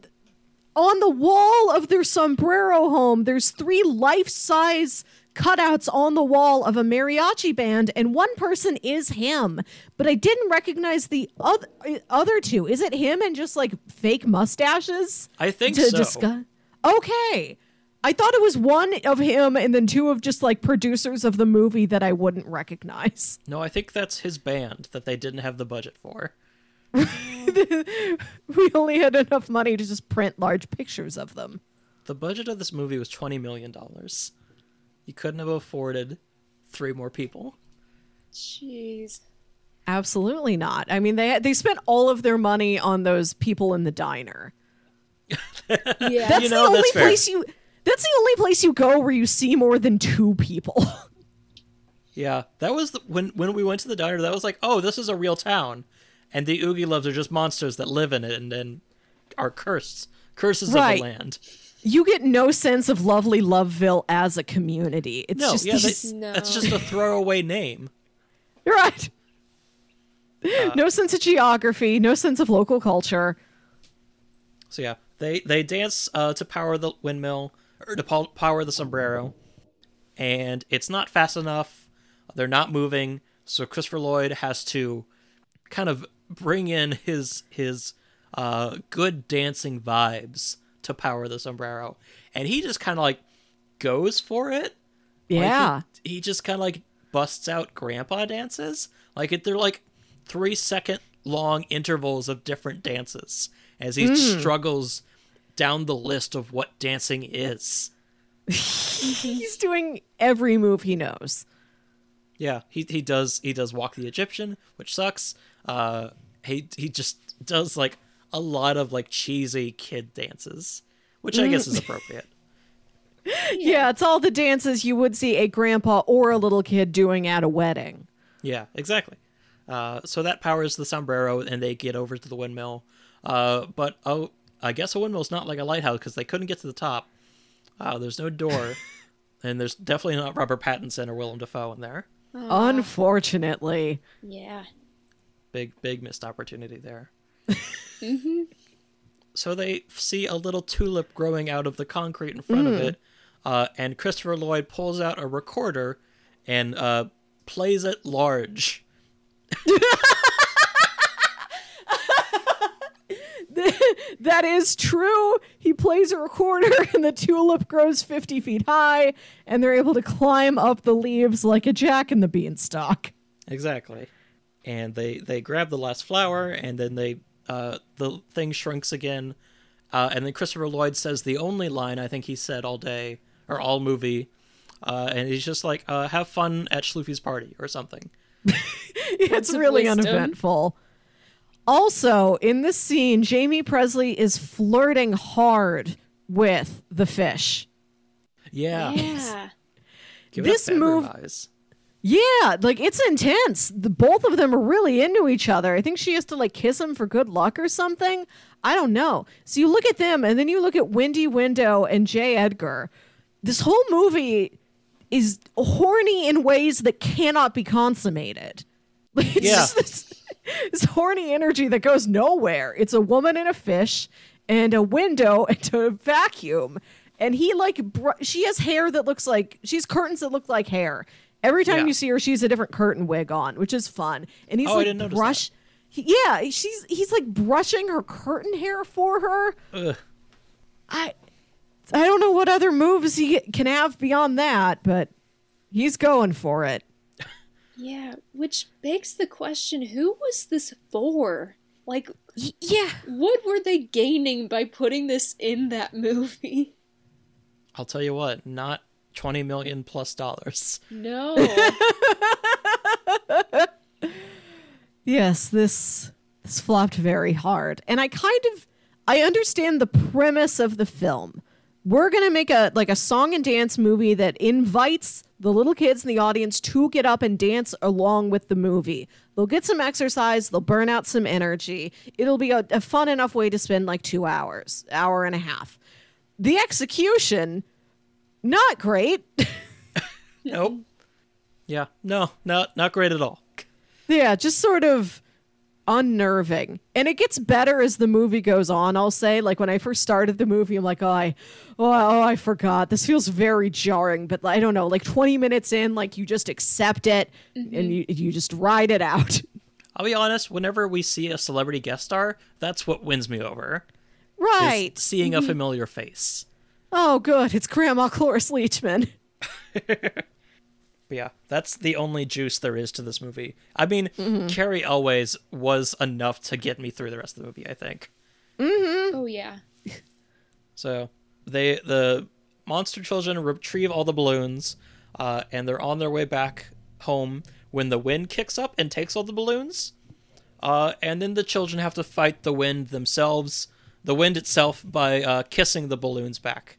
on the wall of their sombrero home, there's three life-size cutouts on the wall of a mariachi band and one person is him. But I didn't recognize the other other two. Is it him and just like fake mustaches? I think to so. discuss. Okay. I thought it was one of him and then two of just like producers of the movie that I wouldn't recognize. No, I think that's his band that they didn't have the budget for. We only had enough money to just print large pictures of them. The budget of this movie was $20 million. You couldn't have afforded three more people. Jeez. Absolutely not. I mean, they they spent all of their money on those people in the diner. Yeah. That's You know, the only that's fair. place you. That's the only place you go where you see more than two people. Yeah, that was the, when when we went to the diner. That was like, oh, this is a real town, and the Oogie Loves are just monsters that live in it and, and are cursed, curses of the land. you get no sense of lovely Loveville as a community. It's No, just yeah, these, they, No. that's just a throwaway name. You're right. Uh, no sense of geography, no sense of local culture. So yeah, they they dance uh, to power the windmill or to pow- power the sombrero, and it's not fast enough. They're not moving, so Christopher Lloyd has to kind of bring in his his uh, good dancing vibes to power the sombrero, and he just kind of like goes for it. Like, he- Yeah. he, just kind of like busts out grandpa dances. Like it, they're like three second long intervals of different dances as he struggles down the list of what dancing is. He's doing every move he knows. Yeah, he he does he does walk the Egyptian, which sucks. Uh, he he just does like a lot of like cheesy kid dances, which I guess is appropriate. Yeah. it's all the dances you would see a grandpa or a little kid doing at a wedding. Yeah, exactly. Uh, so that powers the sombrero, and they get over to the windmill. Uh, but oh, I guess a windmill's not like a lighthouse because they couldn't get to the top. Uh, there's no door, and there's definitely not Robert Pattinson or Willem Dafoe in there. Unfortunately. Yeah. Big, big missed opportunity there. So they see a little tulip growing out of the concrete in front of it, uh, and Christopher Lloyd pulls out a recorder and uh, plays it large. That is true. He plays a recorder, and the tulip grows 50 feet high, and they're able to climb up the leaves like a jack in the beanstalk. Exactly. And they they grab the last flower, and then they uh, the thing shrinks again, uh, and then Christopher Lloyd says the only line I think he said all day or all movie, uh, and he's just like, uh, "Have fun at Schloofy's party" or something. it's really wisdom. uneventful. Also, in this scene, Jaime Pressly is flirting hard with the fish. Yeah, Yeah. Give This it up, move- Eyes. Yeah, like it's intense. The both of them are really into each other. I think she has to like kiss him for good luck or something. I don't know. So you look at them and then you look at Wendy Window and Jay Edgar. This whole movie is horny in ways that cannot be consummated. It's Yeah. just this, this horny energy that goes nowhere. It's a woman and a fish and a window and a vacuum. And he like br- she has hair that looks like she's curtains that look like hair. Every time Yeah. you see her, she's a different curtain wig on, which is fun. And he's Oh, I like didn't notice brush. He, yeah, she's he's like brushing her curtain hair for her. Ugh. I I don't know what other moves he can have beyond that, but he's going for it. Yeah. Which begs the question who was this for? Like, yeah. what were they gaining by putting this in that movie? I'll tell you what, not twenty million plus dollars. No. Yes, this this flopped very hard. And I kind of I understand the premise of the film. We're going to make a like a song and dance movie that invites the little kids in the audience to get up and dance along with the movie. They'll get some exercise, they'll burn out some energy. It'll be a, a fun enough way to spend like 2 hours, hour and a half. The execution not great. Nope. Yeah, no, not not great at all. Yeah, just sort of unnerving. And it gets better as the movie goes on, I'll say. Like when I first started the movie, I'm like, oh, I oh, oh I forgot. This feels very jarring, but I don't know, like 20 minutes in, like you just accept it mm-hmm. and you you just ride it out. I'll be honest. Whenever we see a celebrity guest star, that's what wins me over. is right. seeing a mm-hmm. familiar face. Oh, good. It's Grandma Cloris Leachman. But yeah, that's the only juice there is to this movie. I mean, Cary Elwes was enough to get me through the rest of the movie, I think. Oh yeah. So they the monster children retrieve all the balloons, uh, and they're on their way back home when the wind kicks up and takes all the balloons. Uh, and then the children have to fight the wind themselves, the wind itself, by uh, kissing the balloons back.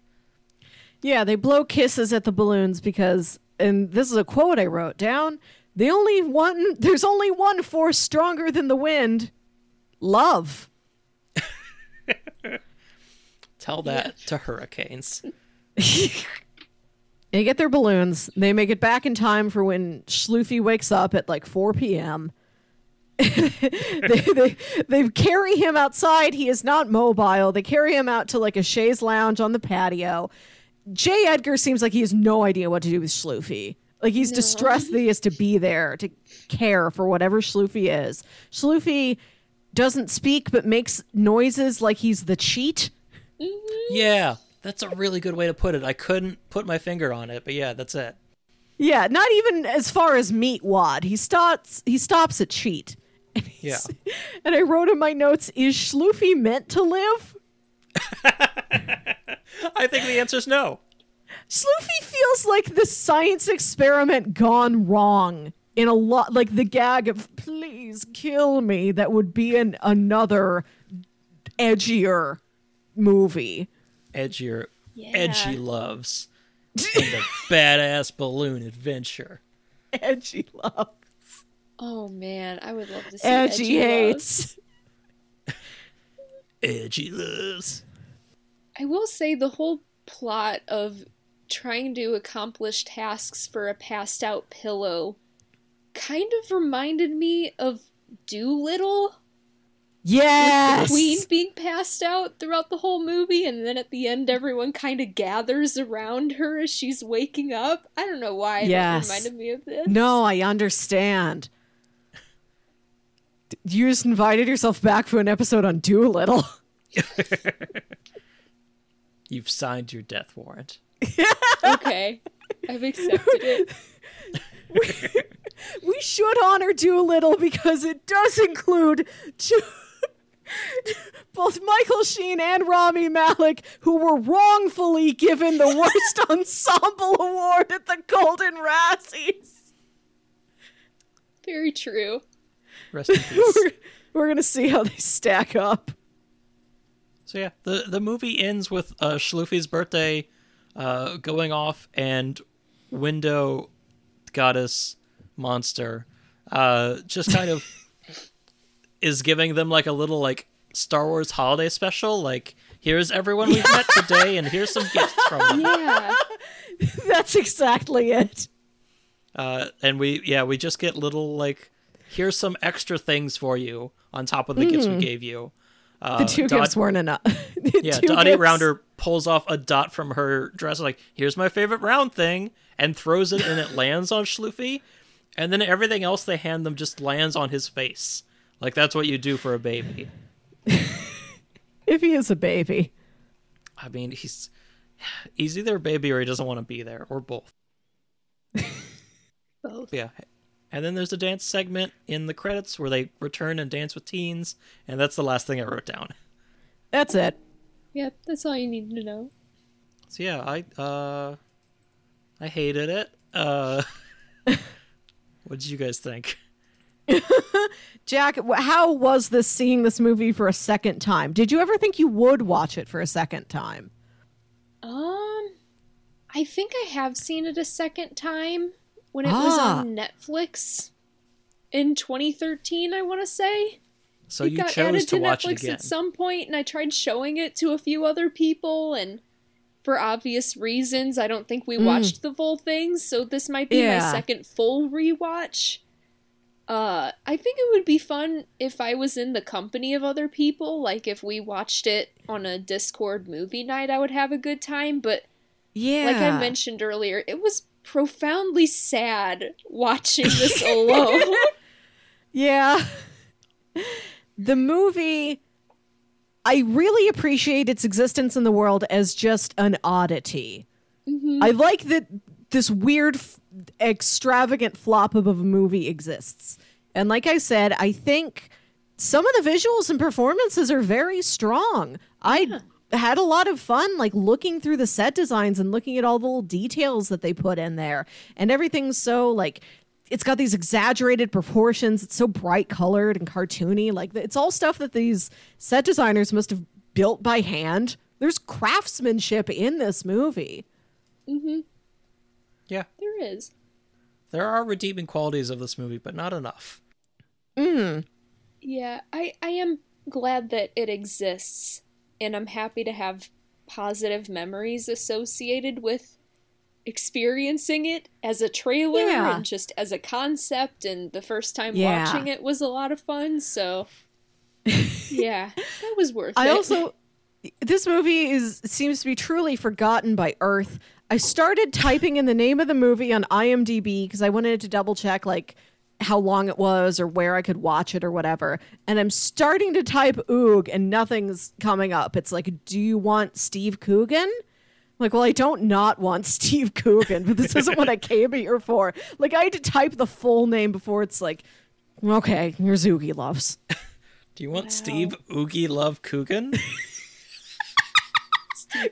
Yeah, they blow kisses at the balloons because, and this is a quote I wrote down. The only one, there's only one force stronger than the wind love. Tell that to hurricanes. They get their balloons. They make it back in time for when Schloofy wakes up at like 4 p.m. they, they, they carry him outside. He is not mobile. They carry him out to like a chaise lounge on the patio. J. Edgar seems like he has no idea what to do with Schloofy. Like he's distressed that he has to be there to care for whatever Schloofy is. Schloofy doesn't speak but makes noises like he's the cheat. Mm-hmm. Yeah, that's a really good way to put it. I couldn't put my finger on it, but yeah, that's it. Yeah, not even as far as Meatwad. He stops he stops at cheat. And he's- And I wrote in my notes, is Schloofy meant to live? I think the answer is no. Schloofy feels like the science experiment gone wrong in a lot like the gag of please kill me that would be in another edgier movie. Edgier, Yeah. edgy loves, and the badass balloon adventure. Edgy loves. Oh man, I would love to see Edgy Edgy hates. Loves. Edgy loves. I will say the whole plot of trying to accomplish tasks for a passed out pillow kind of reminded me of Dolittle. Yes. Queen being passed out throughout the whole movie, and then at the end, everyone kind of gathers around her as she's waking up. I don't know why Yes. that reminded me of this. No, I understand. You just invited yourself back for an episode on Dolittle. You've signed your death warrant. Okay, I've accepted it. we should honor Dolittle because it does include two, both Michael Sheen and Rami Malek, who were wrongfully given the worst ensemble award at the Golden Razzies. Very true. Rest in peace. We're, we're gonna see how they stack up. So yeah, the the movie ends with uh, Schloofy's birthday uh, going off, and Window Goddess Monster uh, just kind of is giving them like a little like Star Wars holiday special. Like, here's everyone we've met today, and here's some gifts from them. Yeah. That's exactly it. Uh, and we yeah we just get little like here's some extra things for you on top of the gifts we gave you. Uh, The two Dot- gifts weren't enough. Yeah, two Dottie gifts- Rounder pulls off a dot from her dress, like, here's my favorite round thing, and throws it, and it lands on Schloofy. And then everything else they hand them just lands on his face. Like, that's what you do for a baby. If he is a baby. I mean, he's he's either a baby or he doesn't want to be there, or both. Both. Yeah. And then there's a dance segment in the credits where they return and dance with teens, and that's the last thing I wrote down. That's it. Yep, that's all you need to know. So yeah, I uh I hated it. Uh what did you guys think? Jack, how was this seeing this movie for a second time? Did you ever think you would watch it for a second time? Um, I think I have seen it a second time when it was Ah. on Netflix in 2013. I want to say So it you got chose added to to watch it Netflix again. at some point, and I tried showing it to a few other people, and for obvious reasons, I don't think we watched the full thing. So this might be Mm. Yeah. my second full rewatch. Uh, I think it would be fun if I was in the company of other people. Like if we watched it on a Discord movie night, I would have a good time. But Yeah. like I mentioned earlier, it was profoundly sad watching this alone. Yeah. The movie I really appreciate its existence in the world as just an oddity. Mm-hmm. I like that this weird, f- extravagant flop of a movie exists. And like I said, I think some of the visuals and performances are very strong. I had a lot of fun like looking through the set designs and looking at all the little details that they put in there. And everything's so like it's got these exaggerated proportions. It's so bright colored and cartoony. Like it's all stuff that these set designers must have built by hand. There's craftsmanship in this movie. Mm-hmm. Yeah, There is. there are redeeming qualities of this movie, but not enough. Mm. Yeah, I I am glad that it exists and I'm happy to have positive memories associated with experiencing it as a trailer Yeah. and just as a concept and the first time Yeah. watching it was a lot of fun, so yeah, that was worth it. I it. also this movie is seems to be truly forgotten by Earth. I started typing in the name of the movie on IMDb because I wanted to double check like how long it was or where I could watch it or whatever. And I'm starting to type oog and nothing's coming up. It's like, do you want Steve Coogan? I'm like, well, I don't not want Steve Coogan, but this isn't what I came here for. Like, I had to type the full name before it's like, okay, here's Oogie Loves. Do you want Steve Oogie Love Coogan?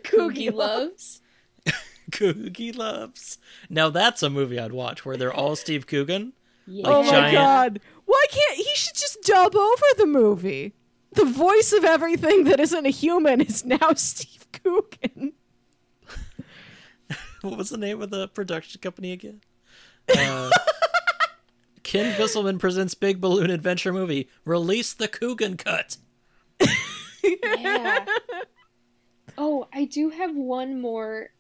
Coogie loves. Coogie Loves. Now that's a movie I'd watch where they're all Steve Coogan. Yeah. Like Oh my giant- god. Why can't he should just dub over the movie? The voice of everything that isn't a human is now Steve Coogan. What was the name of the production company again? Uh, Kenn Viselman presents Big Balloon Adventure movie. Release the Coogan cut. Yeah. Oh, I do have one more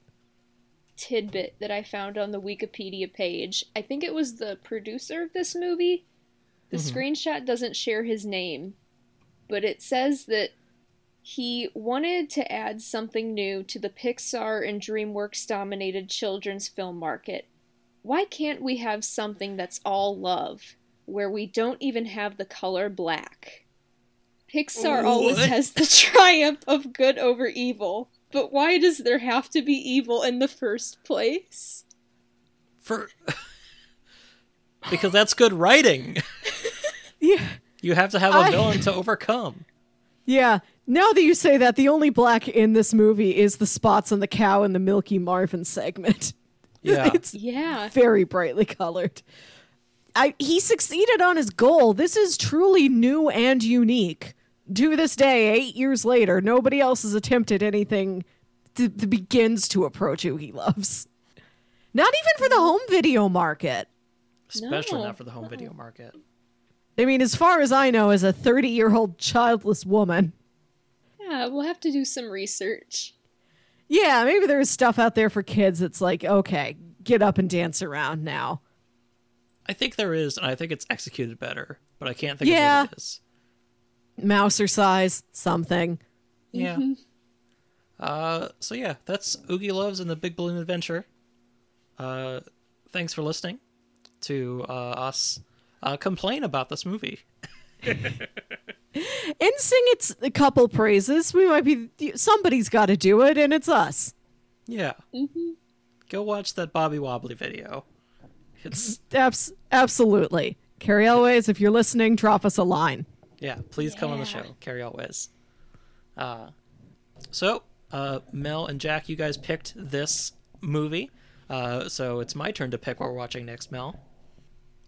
tidbit that I found on the Wikipedia page. I think it was the producer of this movie. The mm-hmm. screenshot doesn't share his name, but it says that he wanted to add something new to the Pixar and DreamWorks dominated children's film market. Why can't we have something that's all love, where we don't even have the color black? Pixar always has the triumph of good over evil, but why does there have to be evil in the first place? For because that's good writing. Yeah. You have to have a I- villain to overcome. Yeah. Now that you say that, the only black in this movie is the spots on the cow in the Milky Marvin segment. Yeah. It's Yeah. very brightly colored. I he succeeded on his goal. This is truly new and unique. To this day, eight years later, nobody else has attempted anything that, that begins to approach Oogie Loves. Not even for the home video market. Especially No. not for the home video market. I mean, as far as I know, as a 30 year old childless woman, Yeah, we'll have to do some research. yeah, maybe there's stuff out there for kids that's like, okay, get up and dance around now. I think there is, and I think it's executed better, but I can't think Yeah. of what it is. Mousercise, something. Yeah. Uh, so yeah, that's Oogie Loves and the Big Balloon Adventure. Uh, thanks for listening to uh, us uh, complain about this movie. And sing its a couple praises. We might be, somebody's got to do it, and it's us. Yeah. Go watch that Bobby Wobbly video. It's Abs- absolutely. Cary Elwes, if you're listening, drop us a line. Yeah. Please come on the show. Cary Elwes. Uh, so uh, Mel and Jack, you guys picked this movie. Uh, so it's my turn to pick what we're watching next, Mel.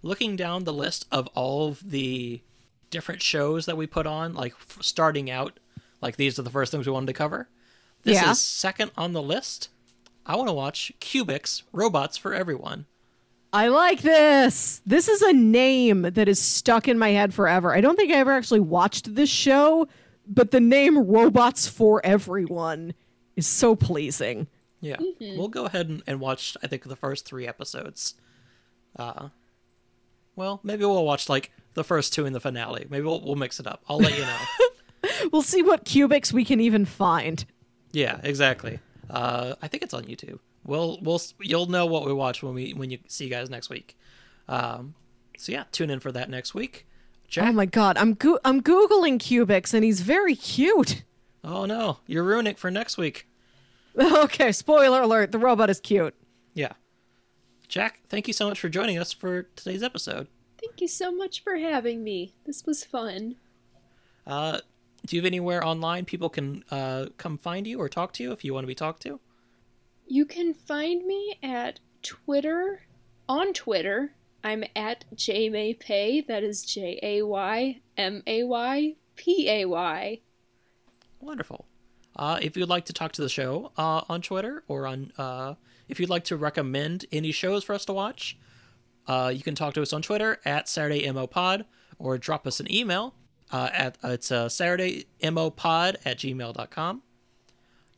Looking down the list of all of the different shows that we put on, like f- starting out, like these are the first things we wanted to cover. This Yeah. is second on the list. I want to watch Cubix Robots for Everyone. I like this. This is a name that is stuck in my head forever. I don't think I ever actually watched this show, but the name Robots for Everyone is so pleasing. Yeah, we'll go ahead and, and watch. I think the first three episodes. Uh, well, maybe we'll watch like the first two in the finale. Maybe we'll we'll mix it up. I'll let you know. We'll see what Cubix we can even find. yeah, exactly. Uh, I think it's on YouTube. We'll we'll you'll know what we watch when we when you see you guys next week. Um, so yeah, tune in for that next week. Jack, Oh my god, I'm go- I'm googling Cubix and he's very cute. Oh no, you're ruining it for next week. okay, spoiler alert: the robot is cute. Yeah. Jack, thank you so much for joining us for today's episode. Thank you so much for having me. This was fun. Uh, do you have anywhere online people can uh, come find you or talk to you if you want to be talked to? You can find me at Twitter. On Twitter, I'm at JayMayPay. That is J A Y M A Y P A Y. Wonderful. Uh, if you'd like to talk to the show uh, on Twitter or on, uh, if you'd like to recommend any shows for us to watch, uh, you can talk to us on Twitter at Saturday Mo Pod or drop us an email uh, at it's uh, Saturday Mo Pod at gmail.com.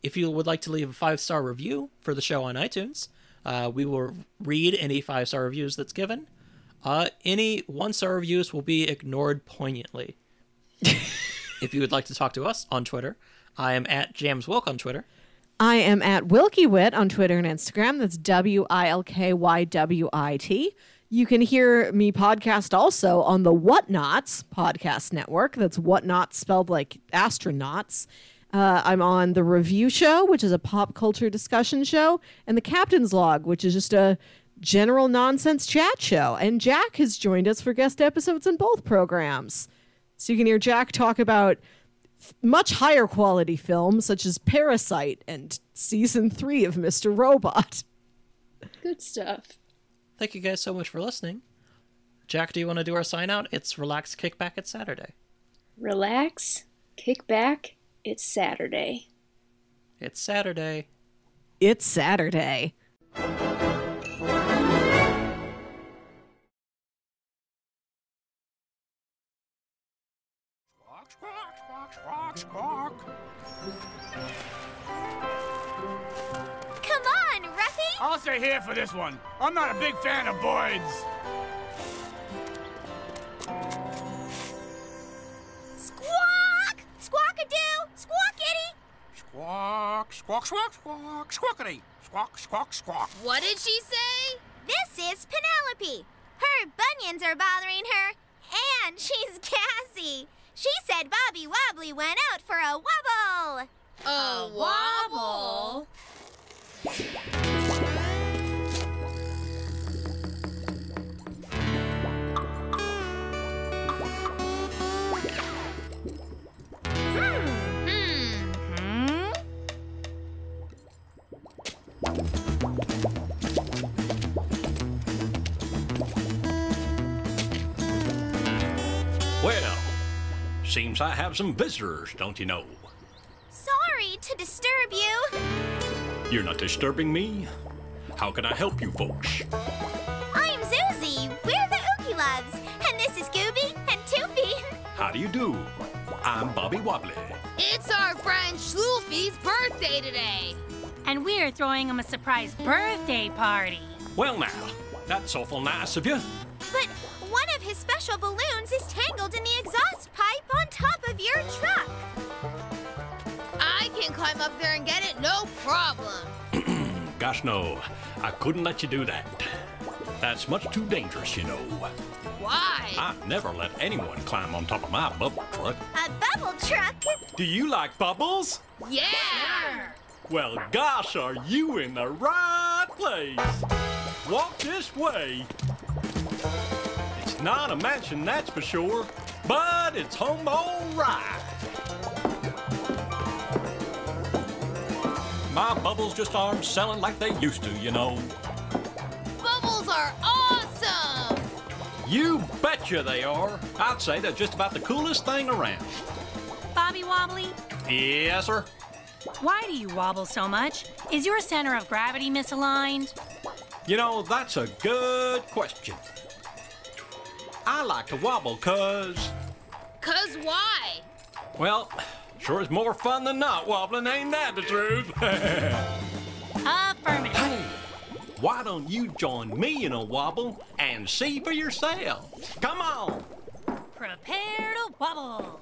If you would like to leave a five star review for the show on iTunes, uh, we will read any five star reviews that's given. Uh, any one star reviews will be ignored poignantly. if you would like to talk to us on Twitter, I am at Jams Wilk on Twitter. I am at WilkyWit on Twitter and Instagram. That's W I L K Y W I T. You can hear me podcast also on the Whatnots podcast network. That's Whatnots spelled like astronauts. Uh, I'm on the Review Show, which is a pop culture discussion show, and the Captain's Log, which is just a general nonsense chat show. And Jack has joined us for guest episodes in both programs. So you can hear Jack talk about much higher quality films such as Parasite and season three of Mr. Robot. Good stuff. Thank you guys so much for listening. Jack, do you want to do our sign out? It's Relax Kickback at Saturday. Relax, kick back. It's Saturday. It's Saturday. It's Saturday. Squawk, squawk, squawk, squawk, squawk. Come on, Ruffy! I'll stay here for this one. I'm not a big fan of Boyd's. Squawk, squawk, squawk, squawk, squawkity. Squawk, squawk, squawk. What did she say? This is Penelope. Her bunions are bothering her, and she's gassy. She said Bobby Wobbly went out for a wobble. A wobble? Seems I have some visitors, don't you know? Sorry to disturb you. You're not disturbing me. How can I help you folks? I'm Susie. We're the Oogie Loves, and this is Goobie and Toofie. How do you do? I'm Bobby Wobbly. It's our friend Schloofy's birthday today. And we're throwing him a surprise birthday party. Well, now, that's awful nice of you. But one of his special balloons is tangled in the exhaust pipe on top of your truck. I can climb up there and get it, no problem. Gosh, no, I couldn't let you do that. That's much too dangerous, you know. Why? I never let anyone climb on top of my bubble truck. A bubble truck? Do you like bubbles? yeah! Well, gosh, are you in the right place? Walk this way. It's not a mansion, that's for sure, but it's home all right. My bubbles just aren't selling like they used to, you know. Bubbles are awesome! You betcha they are. I'd say they're just about the coolest thing around. Bobby Wobbly, Yes, sir. why do you wobble so much? Is your center of gravity misaligned? You know, that's a good question. I like to wobble cause, Cause why? well, sure is more fun than not wobbling, ain't that the truth? Affirmative. hey, why don't you join me in a wobble and see for yourself? Come on. Prepare to wobble.